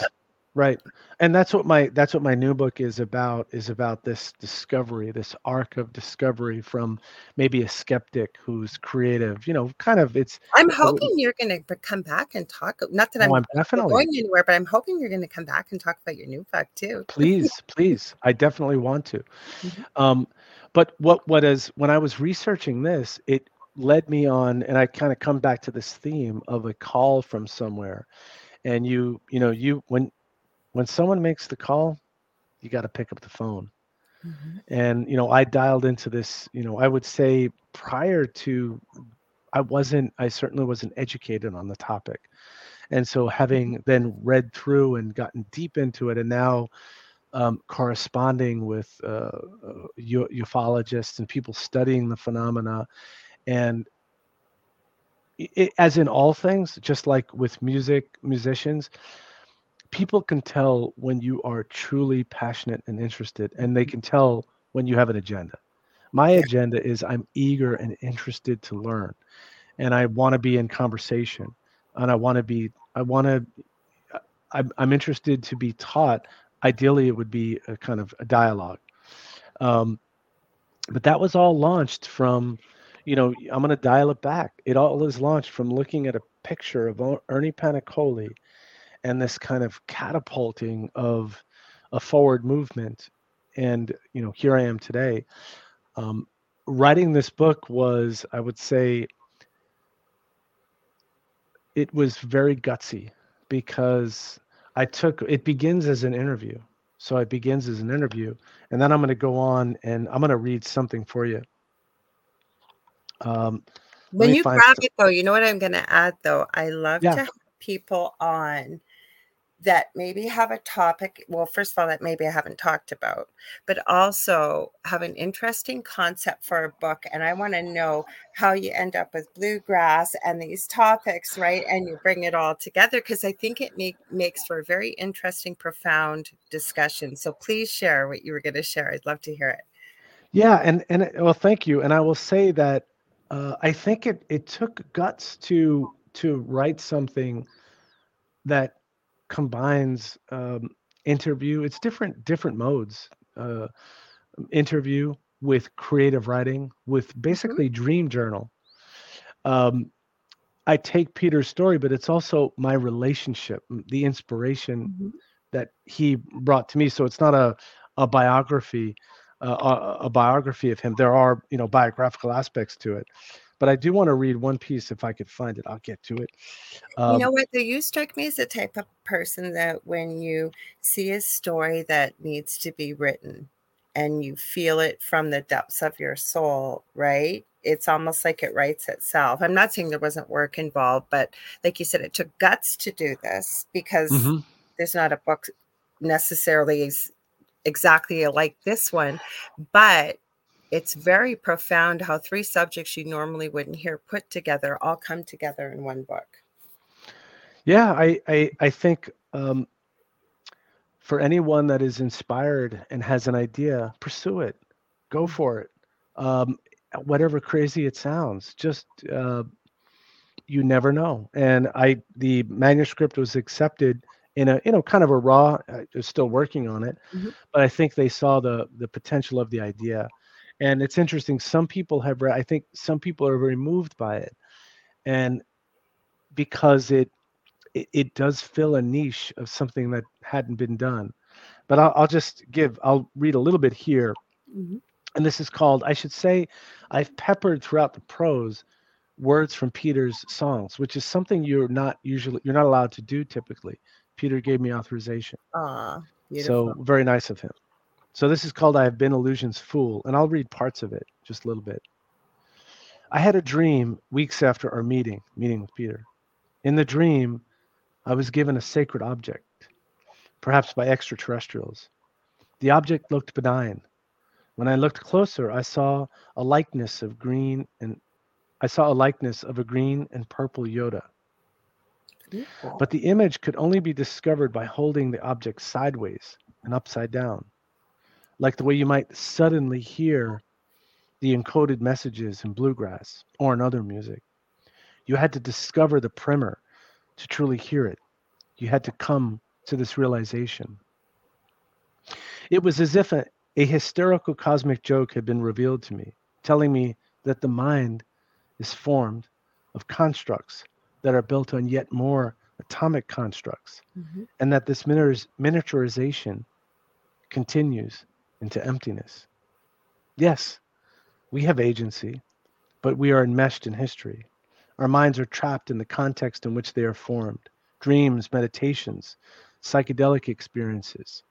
right, and that's what my that's what my new book is about is about this discovery, this arc of discovery from maybe a skeptic who's creative. You know, kind of it's. I'm hoping you're going to come back and talk. Not that I'm, oh, I'm definitely going anywhere, but I'm hoping you're going to come back and talk about your new book too. please, please, I definitely want to. Mm-hmm. Um, but what what is when I was researching this, it led me on and i kind of come back to this theme of a call from somewhere and you you know you when when someone makes the call you got to pick up the phone mm-hmm. and you know i dialed into this you know i would say prior to i wasn't i certainly wasn't educated on the topic and so having mm-hmm. then read through and gotten deep into it and now um, corresponding with uh, uh, ufologists and people studying the phenomena and it, as in all things just like with music musicians people can tell when you are truly passionate and interested and they can tell when you have an agenda. My agenda is i'm eager and interested to learn and i want to be in conversation and i want to be i want to I'm, I'm interested to be taught. Ideally it would be a kind of a dialogue. Um, but that was all launched from you know, I'm going to dial it back. It all is launched from looking at a picture of Ernie Paniccioli and this kind of catapulting of a forward movement. And, you know, here I am today. Um, writing this book was, I would say, it was very gutsy because I took it begins as an interview. So it begins as an interview. And then I'm going to go on and I'm going to read something for you um, when you grab it though, you know what I'm going to add though? I love yeah. to have people on that maybe have a topic. Well, first of all, that maybe I haven't talked about, but also have an interesting concept for a book. And I want to know how you end up with bluegrass and these topics, right? And you bring it all together because I think it make, makes for a very interesting, profound discussion. So please share what you were going to share. I'd love to hear it. Yeah, and and well, thank you. And I will say that uh, I think it it took guts to to write something that combines um, interview. It's different different modes. Uh, interview with creative writing with mm-hmm. basically dream journal. Um, I take Peter's story, but it's also my relationship, the inspiration mm-hmm. that he brought to me. So it's not a a biography uh, a, a, biography of him. There are, you know, biographical aspects to it. But I do want to read one piece if I could find it. I'll get to it. Um, you know what? Do you strike me as the type of person that when you see a story that needs to be written and you feel it from the depths of your soul, right? It's almost like it writes itself. I'm not saying there wasn't work involved, but like you said, it took guts to do this because mm-hmm. there's not a book necessarily exactly like this one, but it's very profound how three subjects you normally wouldn't hear put together all come together in one book. Yeah, I I, I think um, for anyone that is inspired and has an idea, pursue it, go mm-hmm. for it. Um, whatever crazy it sounds, just uh, you never know. And I the manuscript was accepted in a you know kind of a raw uh, still working on it mm-hmm. but i think they saw the the potential of the idea and it's interesting some people have read i think some people are very moved by it and because it it, it does fill a niche of something that hadn't been done but i'll, I'll just give i'll read a little bit here mm-hmm. and this is called i should say i've peppered throughout the prose words from peter's songs which is something you're not usually you're not allowed to do typically Peter gave me authorization. Ah, so very nice of him. So this is called I Have Been Illusion's Fool, and I'll read parts of it, just a little bit. I had a dream weeks after our meeting, meeting with Peter. In the dream, I was given a sacred object, perhaps by extraterrestrials. The object looked benign. When I looked closer, I saw a likeness of green and I saw a likeness of a green and purple Yoda. But the image could only be discovered by holding the object sideways and upside down, like the way you might suddenly hear the encoded messages in bluegrass or in other music. You had to discover the primer to truly hear it. You had to come to this realization. It was as if a, a hysterical cosmic joke had been revealed to me, telling me that the mind is formed of constructs that are built on yet more atomic constructs, mm-hmm. and that this miniaturization continues into emptiness. Yes, we have agency, but we are enmeshed in history. Our minds are trapped in the context in which they are formed dreams, meditations, psychedelic experiences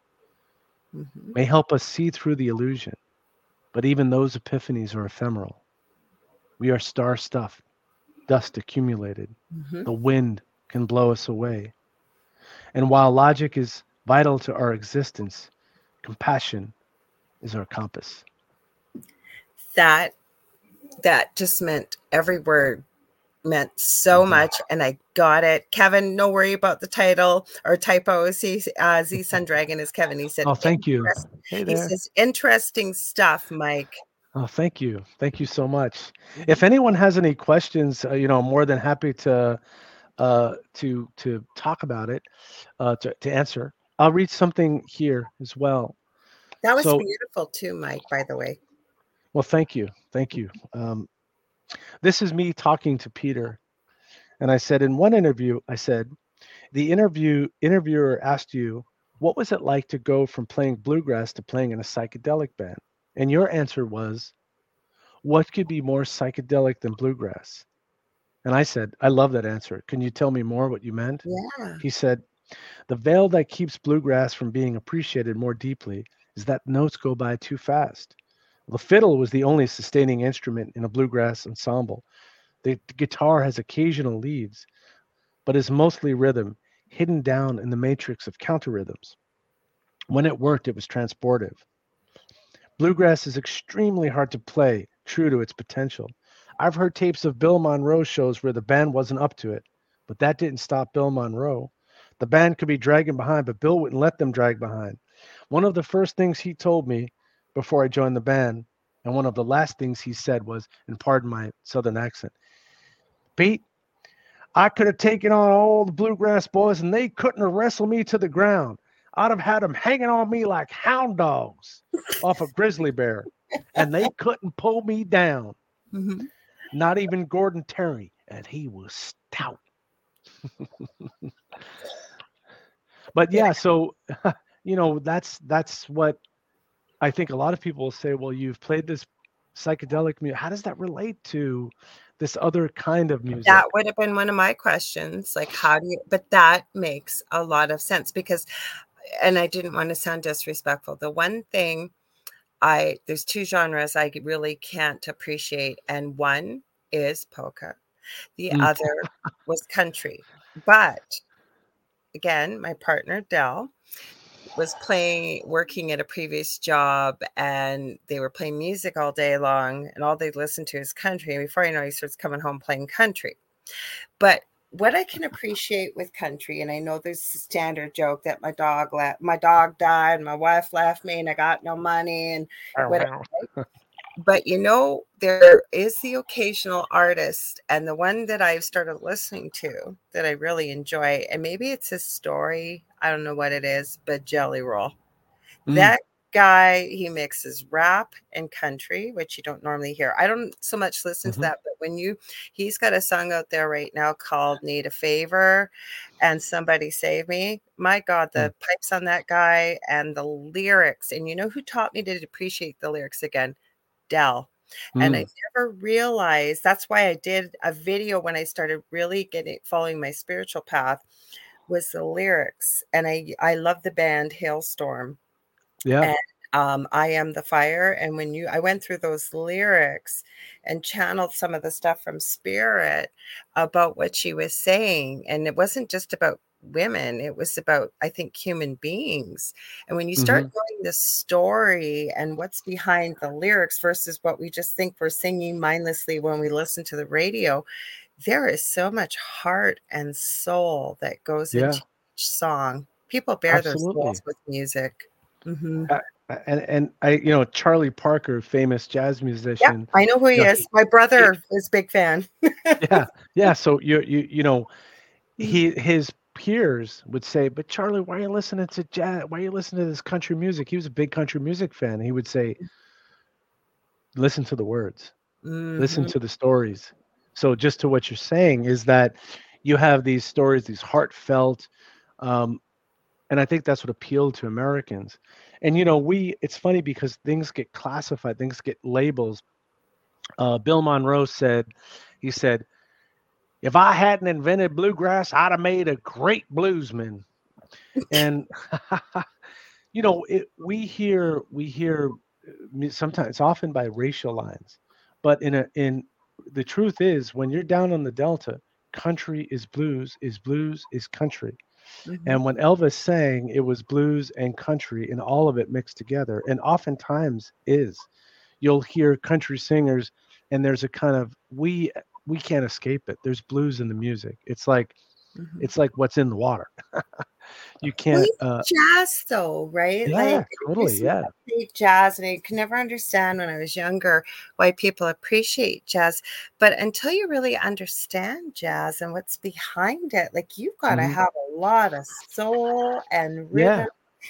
mm-hmm. may help us see through the illusion, but even those epiphanies are ephemeral. We are star stuffed, dust accumulated. Mm-hmm. The wind can blow us away. And while logic is vital to our existence, compassion is our compass. That that just meant every word meant so mm-hmm. much and I got it. Kevin, no worry about the title or typo. See, uh, Z Sun Dragon is Kevin. He said, Oh, thank you. Hey he says, interesting stuff, Mike. Oh, thank you. Thank you so much. If anyone has any questions, uh, you know, I'm more than happy to uh, to to talk about it, uh, to, to answer. I'll read something here as well. That was so, beautiful too, Mike, by the way. Well, thank you. Thank you. Um, this is me talking to Peter. And I said in one interview, I said, the interview interviewer asked you, what was it like to go from playing bluegrass to playing in a psychedelic band? And your answer was, what could be more psychedelic than bluegrass? And I said, I love that answer. Can you tell me more what you meant? Yeah. He said, the veil that keeps bluegrass from being appreciated more deeply is that notes go by too fast. The fiddle was the only sustaining instrument in a bluegrass ensemble. The, the guitar has occasional leads, but is mostly rhythm, hidden down in the matrix of counter rhythms. When it worked, it was transportive. Bluegrass is extremely hard to play true to its potential. I've heard tapes of Bill Monroe shows where the band wasn't up to it, but that didn't stop Bill Monroe. The band could be dragging behind, but Bill wouldn't let them drag behind. One of the first things he told me before I joined the band, and one of the last things he said was, and pardon my southern accent, Pete, I could have taken on all the bluegrass boys and they couldn't have wrestled me to the ground. I'd have had them hanging on me like hound dogs off a grizzly bear, and they couldn't pull me down. Mm-hmm. Not even Gordon Terry, and he was stout. but yeah, so you know that's that's what I think a lot of people will say. Well, you've played this psychedelic music. How does that relate to this other kind of music? That would have been one of my questions. Like, how do you? But that makes a lot of sense because and I didn't want to sound disrespectful. The one thing I there's two genres I really can't appreciate, and one is polka, the mm. other was country. But again, my partner Dell was playing working at a previous job and they were playing music all day long and all they listened to is country and before you know he starts coming home playing country but what I can appreciate with country, and I know there's a standard joke that my dog left, my dog died, my wife left me, and I got no money, and oh, whatever. Wow. but you know, there is the occasional artist, and the one that I've started listening to that I really enjoy, and maybe it's a story, I don't know what it is, but Jelly Roll. Mm. That guy he mixes rap and country which you don't normally hear i don't so much listen mm-hmm. to that but when you he's got a song out there right now called need a favor and somebody save me my god the mm. pipes on that guy and the lyrics and you know who taught me to appreciate the lyrics again dell Mm. And I mm. never realized that's why I did a video when I started really getting following my spiritual path was the lyrics. And I I love the band Halestorm. Yeah. And, um, I am the fire. And when you, I went through those lyrics and channeled some of the stuff from Spirit about what she was saying. And it wasn't just about women, it was about, I think, human beings. And when you start mm-hmm. knowing the story and what's behind the lyrics versus what we just think we're singing mindlessly when we listen to the radio, there is so much heart and soul that goes yeah. into each song. People bear Absolutely. their souls with music. Mm-hmm. Uh, and and I, you know, Charlie Parker, famous jazz musician. Yeah, I know who he is. Know, My brother he, is big fan. yeah, yeah. So you you you know, he mm-hmm. his peers would say, "But Charlie, why are you listening to jazz? Why are you listening to this country music?" He was a big country music fan. He would say, "Listen to the words, mm-hmm. listen to the stories." So, just to what you're saying is that you have these stories, these heartfelt, um, and I think that's what appealed to Americans. And you know, we it's funny because things get classified, things get labels. Uh, Bill Monroe said, he said, if I hadn't invented bluegrass, I'd have made a great bluesman. and you know, it, we hear we hear uh, sometimes it's often by racial lines, but in a in the truth is when you're down on the delta, country is blues, is blues is country. Mm-hmm. And when Elvis sang, it was blues and country and all of it mixed together. And oftentimes is. You'll hear country singers and there's a kind of we we can't escape it. There's blues in the music. It's like mm-hmm. it's like what's in the water. you can't uh, jazz though, right? Yeah, like, totally. Yeah, jazz, and I could never understand when I was younger why people appreciate jazz. But until you really understand jazz and what's behind it, like you've got to mm-hmm. have a lot of soul and rhythm. Yeah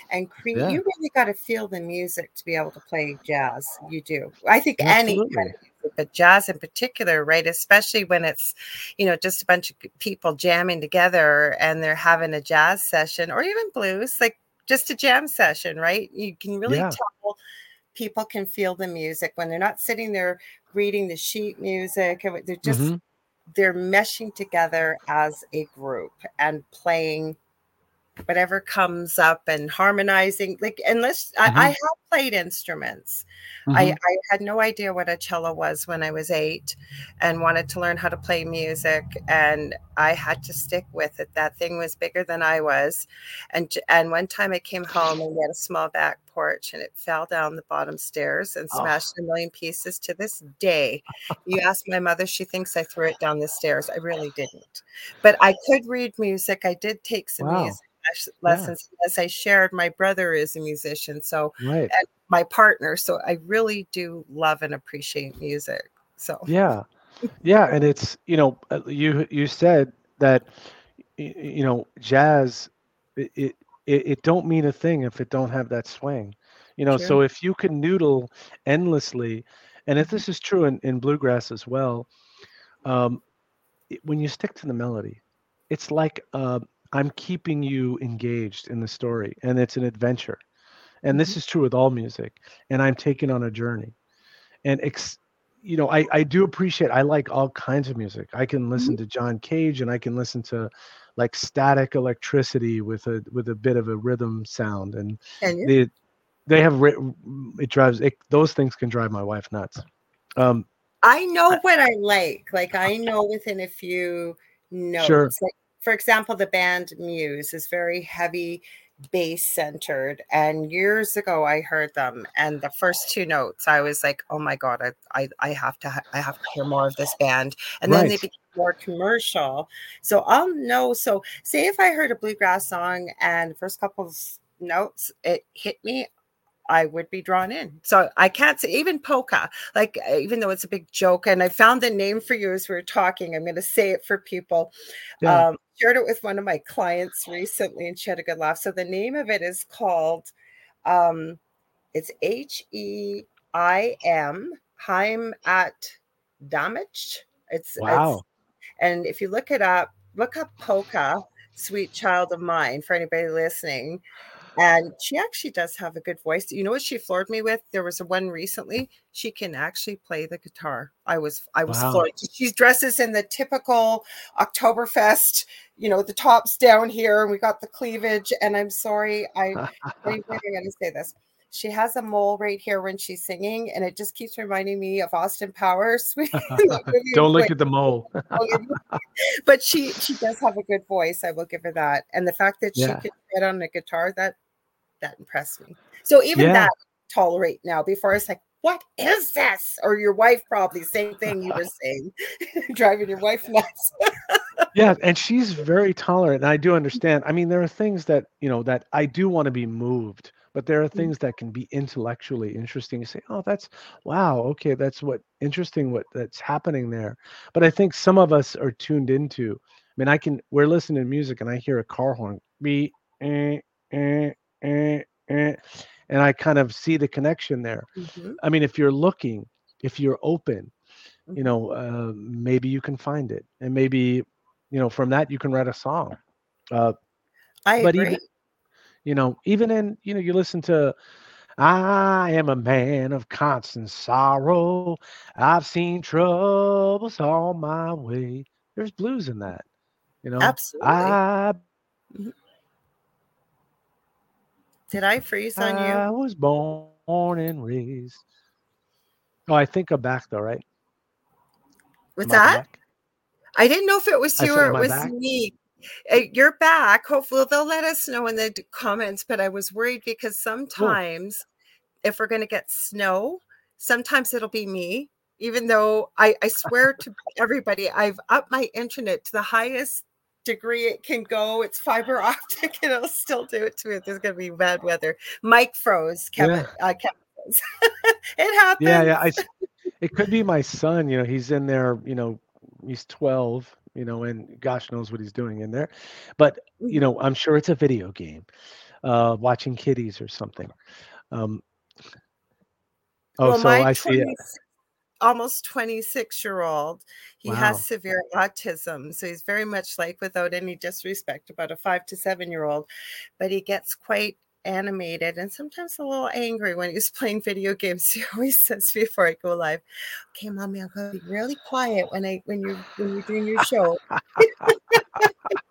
and create. Yeah. You really got to feel the music to be able to play jazz. You do. I think Absolutely. any kind of but jazz in particular, right? Especially when it's, you know, just a bunch of people jamming together and they're having a jazz session or even blues, like just a jam session, right? You can really yeah. tell people can feel the music when they're not sitting there reading the sheet music. And they're just, mm-hmm. they're meshing together as a group and playing whatever comes up and harmonizing like unless mm-hmm. I, I, have played instruments mm-hmm. I, I had no idea what a cello was when i was eight and wanted to learn how to play music and i had to stick with it that thing was bigger than i was and and one time i came home and we had a small back porch and it fell down the bottom stairs and oh. smashed oh. a million pieces to this day you ask my mother she thinks i threw it down the stairs i really didn't but i could read music i did take some wow. music lessons. Yeah. As I shared, my brother is a musician, so right. my partner. So I really do love and appreciate music. So yeah, yeah, and it's you know uh, you you said that you know jazz it, it it, don't mean a thing if it don't have that swing you know so if you can noodle endlessly and if this is true in, in bluegrass as well um, when you stick to the melody it's like uh, I'm keeping you engaged in the story and it's an adventure. And this mm-hmm. is true with all music. And I'm taken on a journey. And ex- you know, I, I do appreciate I like all kinds of music. I can listen mm-hmm. to John Cage and I can listen to like static electricity with a with a bit of a rhythm sound and they they have it drives it, those things can drive my wife nuts. Um I know what I like. Like I know within a few notes. Sure. Like for example, the band Muse is very heavy bass centered. And years ago, I heard them, and the first two notes, I was like, "Oh my god, I I, I have to I have to hear more of this band." And right. then they became more commercial. So I'll know. So say if I heard a bluegrass song and first couple of notes it hit me I would be drawn in. So I can't say even polka, like uh, even though it's a big joke, and I found the name for you as we are talking. I'm going to say it for people. Yeah. Um, shared it with one of my clients recently, and she had a good laugh. So the name of it is called, um, it's H E I M Heim at Damage. It's wow. It's, and if you look it up, look up polka, sweet child of mine for anybody listening and she actually does have a good voice. You know what she floored me with? There was a one recently. She can actually play the guitar. I was I was wow. floored. She dresses in the typical Oktoberfest, you know, the tops down here, and we got the cleavage. And I'm sorry, I I'm going to say this. She has a mole right here when she's singing, and it just keeps reminding me of Austin Powers. Don't look at the mole. but she she does have a good voice. I will give her that, and the fact that yeah. she can get on a guitar that that impressed me. So even yeah. that tolerate now. Before it's like, what is this? Or your wife probably same thing you were saying, driving your wife nuts. yeah, and she's very tolerant, and I do understand. I mean, there are things that you know that I do want to be moved but there are Mm. things that can be intellectually interesting. You say, "Oh, that's wow, okay, that's what interesting what that's happening there." But I think some of us are tuned into. I mean, I can we're listening to music and I hear a car horn, beep, eh, eh, eh, eh, and I kind of see the connection there. Mhm, I mean, if you're looking, if you're open, you mhm. know, uh, maybe you can find it, and maybe, you know, from that you can write a song. Uh, I but agree. even, you know, even in, you know, you listen to I am a man of constant sorrow. I've seen troubles all my way. There's blues in that, you know. Absolutely. I Mhm. Did I freeze on you? I was born and raised. Oh, I think I'm back though, right? What's Am I that? back? I didn't know if it was you or it was back? me. Uh, You're back. Hopefully, they'll let us know in the comments. But I was worried because sometimes, if we're going to get snow, sometimes it'll be me. Even though I, I swear to everybody, I've upped my internet to the highest degree it can go. It's fiber optic, and it'll still do it to me. There's going to be bad weather. Mike froze. Kevin. Yeah. Uh, Kevin froze. it happens. Yeah, yeah. I, it could be my son. You know, he's in there. You know, he's 12. You know, and gosh knows what he's doing in there. But you know, I'm sure it's a video game, uh, watching kitties or something. Um, oh, Well, so I see it. 20, almost 26 year old, he has severe autism. So he's very much like, without any disrespect, about a five to seven year old, but he gets quite animated and sometimes a little angry when he's playing video games. He always says before I go live, "Okay, mommy, I'm going to be really quiet when I when you when you're doing your show."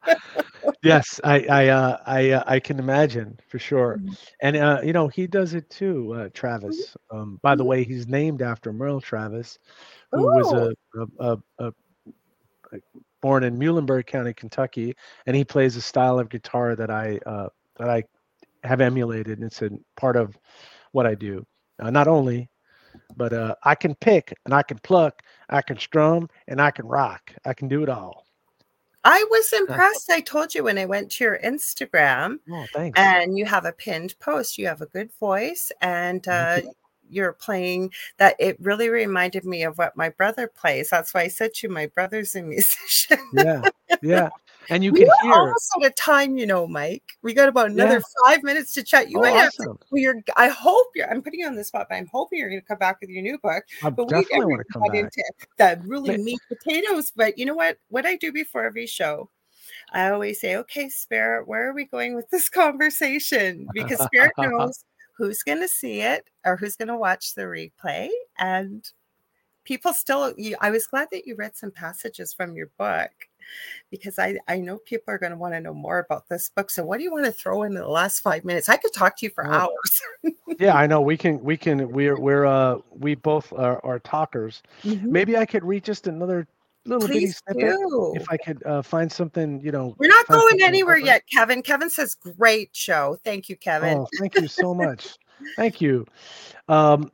Yes, I I uh, I uh, I can imagine for sure. Mhm. And uh, you know, he does it too, uh, Travis. Um, by the Mhm. way, he's named after Merle Travis, who was Oh, a, a, a, a, a born in Muhlenberg County, Kentucky, and he plays a style of guitar that I uh, that I have emulated, and it's a part of what I do. Uh, not only, but uh, I can pick and I can pluck, I can strum and I can rock. I can do it all. I was impressed. I told you when I went to your Instagram. oh, thanks. and you have a pinned post. You have a good voice, and uh, you. you're playing that. It really reminded me of what my brother plays. That's why I said to you, my brother's a musician. Yeah, yeah, and you we can hear. almost out of time, you know, Mike. We got about another Yeah. five minutes to chat. You Oh, might have to. you're. I hope you're. I'm putting you on the spot, but I'm hoping you're going to come back with your new book. I But we definitely never want to come back. into the really meat potatoes. But you know what? What I do before every show, I always say, okay, Spirit, where are we going with this conversation? Because Spirit knows who's going to see it or who's going to watch the replay. And people still, you, I was glad that you read some passages from your book because I, I know people are going to want to know more about this book. So, what do you want to throw in the last five minutes? I could talk to you for hours. yeah, I know. We can. We can. We're. We're. Uh. We both are, are talkers. Mhm. Maybe I could read just another little bitty Please if I could uh, find something. You know. We're not going anywhere different. yet, Kevin. Kevin says, great show. Thank you, Kevin. Oh, thank you so much. Thank you. Um.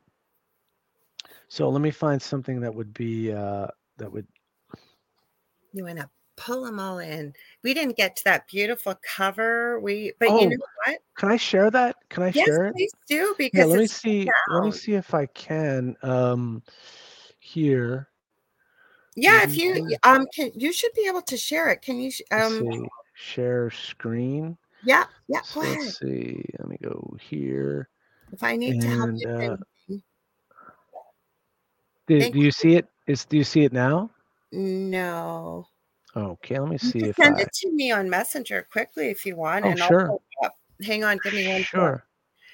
So let me find something that would be. Uh. That would. You want to pull them all in. We didn't get to that beautiful cover. We, but you Oh, know what? can I share that? Can I Yes, share it? please do Yeah. because Let me see. Let me see if I can. Um. Here. Yeah, if you um can you should be able to share it. Can you um. Share screen. yeah, yeah, So let's see. Let me go here. If I need to help you uh, do, do you see it? Is do you see it now? no. Okay, let me You see can if send I. it to me on Messenger quickly if you want, Oh, and I'll sure, up. Hang on, give me one sure,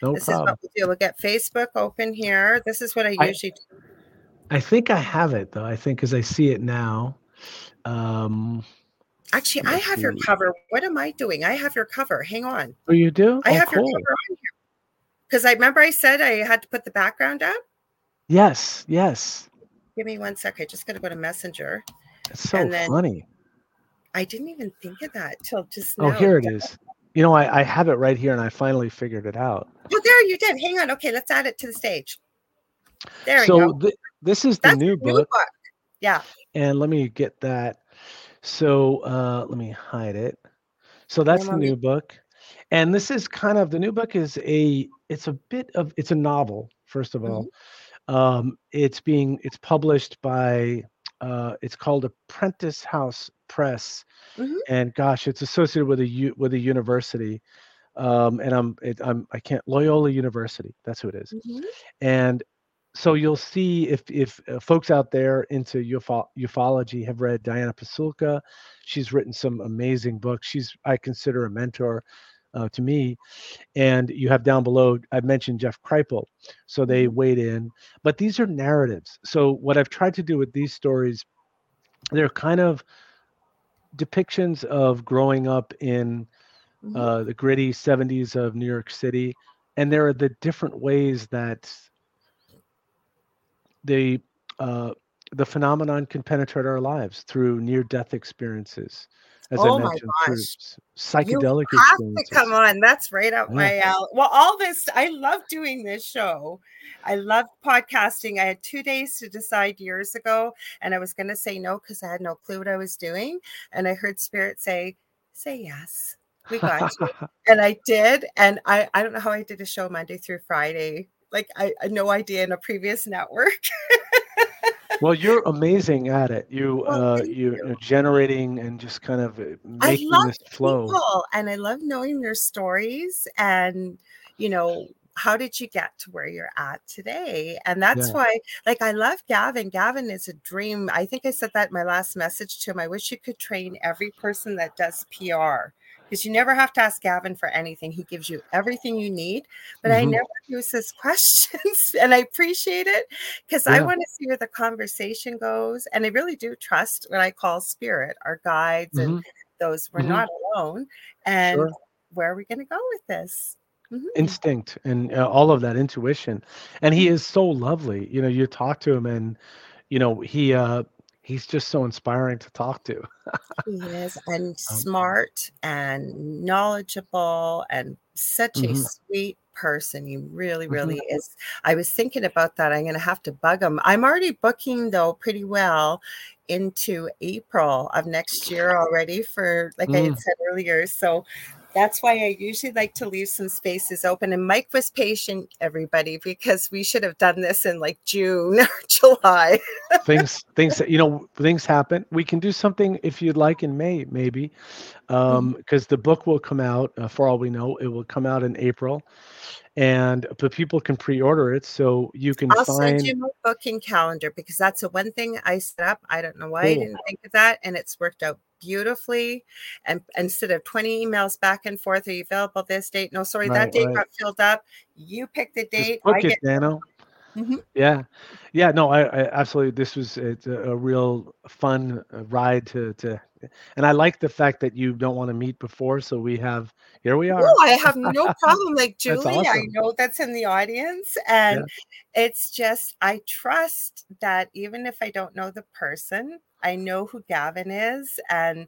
no This is what problem. we'll do. We'll get Facebook open here. This is what I I usually do. I think I have it though. I think because I see it now. Um, Actually, I have your cover. What am I doing? I have your cover. Hang on. Oh, you do? I Oh, have your cover on here. Because I remember I said I had to put the background up. Yes, yes. Give me one sec. I just got to go to Messenger. It's so funny. I didn't even think of that till just Oh, now. here it is. You know, I, I have it right here, and I finally figured it out. Oh, there you did. Hang on. Okay, let's add it to the stage. There we So go. th- this is the That's new your new book, book. Yeah. and let me get that. So uh, let me hide it. So that's the new book, and this is kind of the new book is a it's a bit of it's a novel first of all mm-hmm. um, it's being it's published by uh, it's called apprentice house press mm-hmm. and gosh it's associated with a with a university um, and i'm it, i'm i can't loyola university that's who it is. Mm-hmm. and so you'll see if if uh, folks out there into ufo- ufology have read Diana Pasulka, she's written some amazing books. She's I consider a mentor uh, to me. And you have down below, I mentioned Jeff Kripal, so they mm-hmm. weighed in. But these are narratives. So what I've tried to do with these stories, they're kind of depictions of growing up in mm-hmm. uh, the gritty 70s of New York City, and there are the different ways that the uh, the phenomenon can penetrate our lives through near death experiences as oh I mentioned through psychedelic you have. To come on that's right up yeah. my alley well all this i love doing this show i love podcasting i had two days to decide years ago and i was going to say no because i had no clue what i was doing and i heard spirit say say yes we got you and i did and i i don't know how i did a show monday through friday like I, I no idea in a previous network. well, you're amazing at it. You well, uh, you, you. are generating and just kind of uh, making this flow. People, and I love knowing their stories and you know how did you get to where you're at today? And that's yeah. why, like, I love Gavin. Gavin is a dream. I think I said that in my last message to him. I wish you could train every person that does PR because you never have to ask Gavin for anything. He gives you everything you need. But mm-hmm. I never use his questions, and I appreciate it because yeah. I want to see where the conversation goes. And I really do trust what I call spirit, our guides, mm-hmm. and those we're mm-hmm. not alone. And sure. where are we going to go with this? Mm-hmm. Instinct and uh, all of that intuition, and he is so lovely. You know, you talk to him, and you know he uh he's just so inspiring to talk to. he is, and um, smart and knowledgeable, and such mm-hmm. a sweet person. He really, really mm-hmm. is. I was thinking about that. I'm going to have to bug him. I'm already booking though pretty well into April of next year already for like mm. I had mm. said earlier. So that's why I usually like to leave some spaces open. And Mike was patient, everybody, because we should have done this in like June or July. things, things, you know, things happen. We can do something if you'd like in May, maybe, because um, mm-hmm. the book will come out. Uh, for all we know, it will come out in April, and but people can pre-order it, so you can. I'll find... send you my booking calendar because that's the one thing I set up. I don't know why cool. I didn't think of that, and it's worked out beautifully and instead of 20 emails back and forth are you available this date no sorry right, that date right. got filled up you pick the date book I it, get- Dano. Mm-hmm. Yeah, yeah, no, I, I, absolutely. This was it's a, a, real fun uh, ride to to, and I like the fact that you don't want to meet before, so we have here we are. No, I have no problem. Like Julie, awesome. I know that's in the audience, and yeah. it's just I trust that even if I don't know the person, I know who Gavin is, and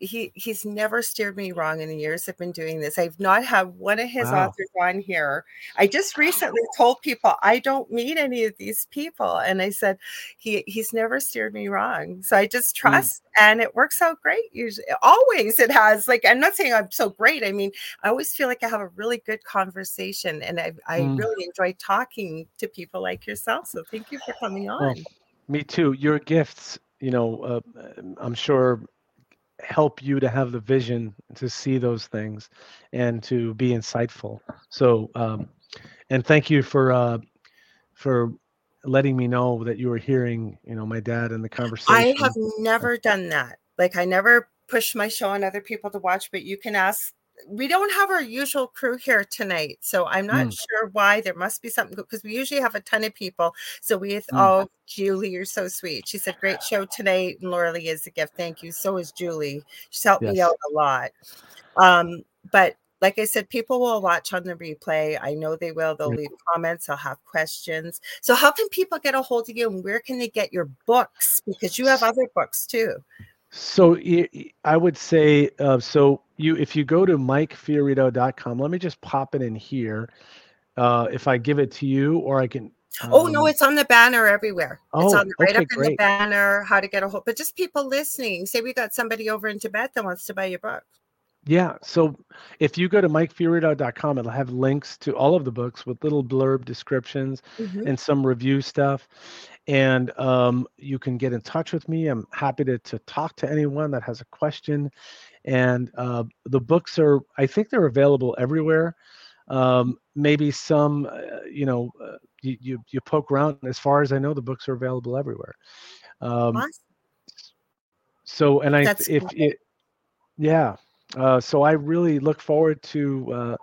he he's never steered me wrong in the years I've been doing this. I've not had one of his wow. authors on here. I just recently told people I don't meet any of these people, and I said he he's never steered me wrong. So I just mm. trust, mm. and it works out great. Usually, always it has. Like I'm not saying I'm so great. I mean, I always feel like I have a really good conversation, and I I mm. really enjoy talking to people like yourself. So thank you for coming on. Well, me too. Your gifts you know, uh, I'm sure help you to have the vision to see those things and to be insightful. So, um, and thank you for uh, for letting me know that you were hearing, you know, my dad in the conversation. I have never done that. Like I never push my show on other people to watch, but you can ask we don't have our usual crew here tonight, so I'm not mm. sure why. There must be something because we usually have a ton of people. So we, mm. oh, Julie, you're so sweet. She said, "Great show tonight." And Lorilei is a gift. Thank you. So is Julie. She's helped yes. me out a lot. Um, but like I said, people will watch on the replay. I know they will. They'll leave comments. They'll have questions. So, how can people get a hold of you, and where can they get your books? Because you have other books too. So I would say uh, so you if you go to mikefiorito.com, let me just pop it in here. Uh, if I give it to you, or I can. Um, oh no, um it's on the banner everywhere. Oh, it's on the, right okay, up in great. the banner. How to get a hold, but just people listening. Say we got somebody over in Tibet that wants to buy your book. Yeah. So if you go to mikefiorito.com, it'll have links to all of the books with little blurb descriptions mm-hmm. and some review stuff. And um, you can get in touch with me. I'm happy to, to talk to anyone that has a question. And uh, the books are, I think they're available everywhere. Um, maybe some, uh, you know, uh, you, you, you poke around. As far as I know, the books are available everywhere. Um, awesome. So, and I, That's if cool. it, yeah, uh, so I really look forward to uh,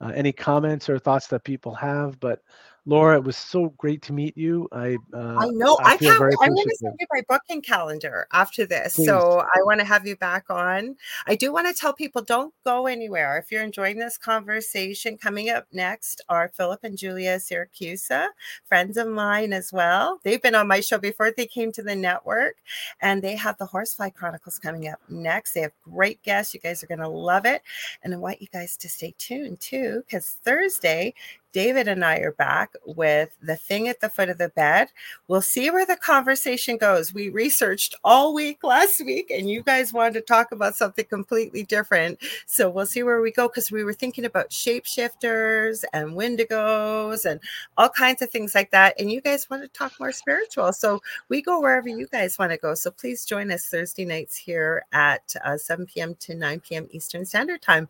uh, any comments or thoughts that people have. But Laura, it was so great to meet you. I uh, I know I, I can't. I'm going to send you my booking calendar after this, Please. so I want to have you back on. I do want to tell people don't go anywhere if you're enjoying this conversation. Coming up next are Philip and Julia Siracusa, friends of mine as well. They've been on my show before they came to the network, and they have the Horsefly Chronicles coming up next. They have great guests. You guys are going to love it, and I want you guys to stay tuned too, because Thursday David and I are back with the thing at the foot of the bed. We'll see where the conversation goes. We researched all week last week, and you guys wanted to talk about something completely different. So we'll see where we go because we were thinking about shapeshifters and wendigos and all kinds of things like that. And you guys want to talk more spiritual. So we go wherever you guys want to go. So please join us Thursday nights here at uh, 7 p.m. to 9 p.m. Eastern Standard Time.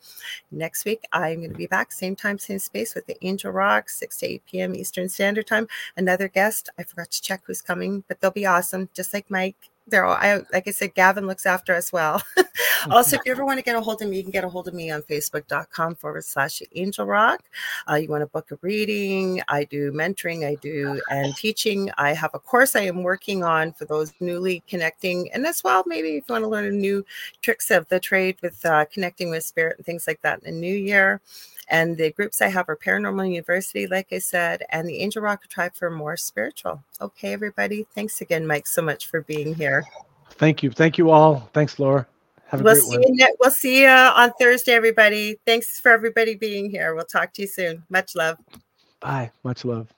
Next week, I'm going to be back, same time, same space with the Angel Rock, 6 to 8 p.m. Eastern Standard Time. Another guest, I forgot to check who's coming, but they'll be awesome, just like Mike. They're all, I, like I said, Gavin looks after us well. also, if you ever want to get a hold of me, you can get a hold of me on facebook.com forward slash angel rock. Uh, you want to book a reading? I do mentoring, I do and teaching. I have a course I am working on for those newly connecting. And as well, maybe if you want to learn new tricks of the trade with uh, connecting with spirit and things like that in the new year. And the groups I have are Paranormal University, like I said, and the Angel Rock Tribe for more spiritual. Okay, everybody. Thanks again, Mike, so much for being here. Thank you. Thank you all. Thanks, Laura. Have a we'll great see one. You, we'll see you on Thursday, everybody. Thanks for everybody being here. We'll talk to you soon. Much love. Bye. Much love.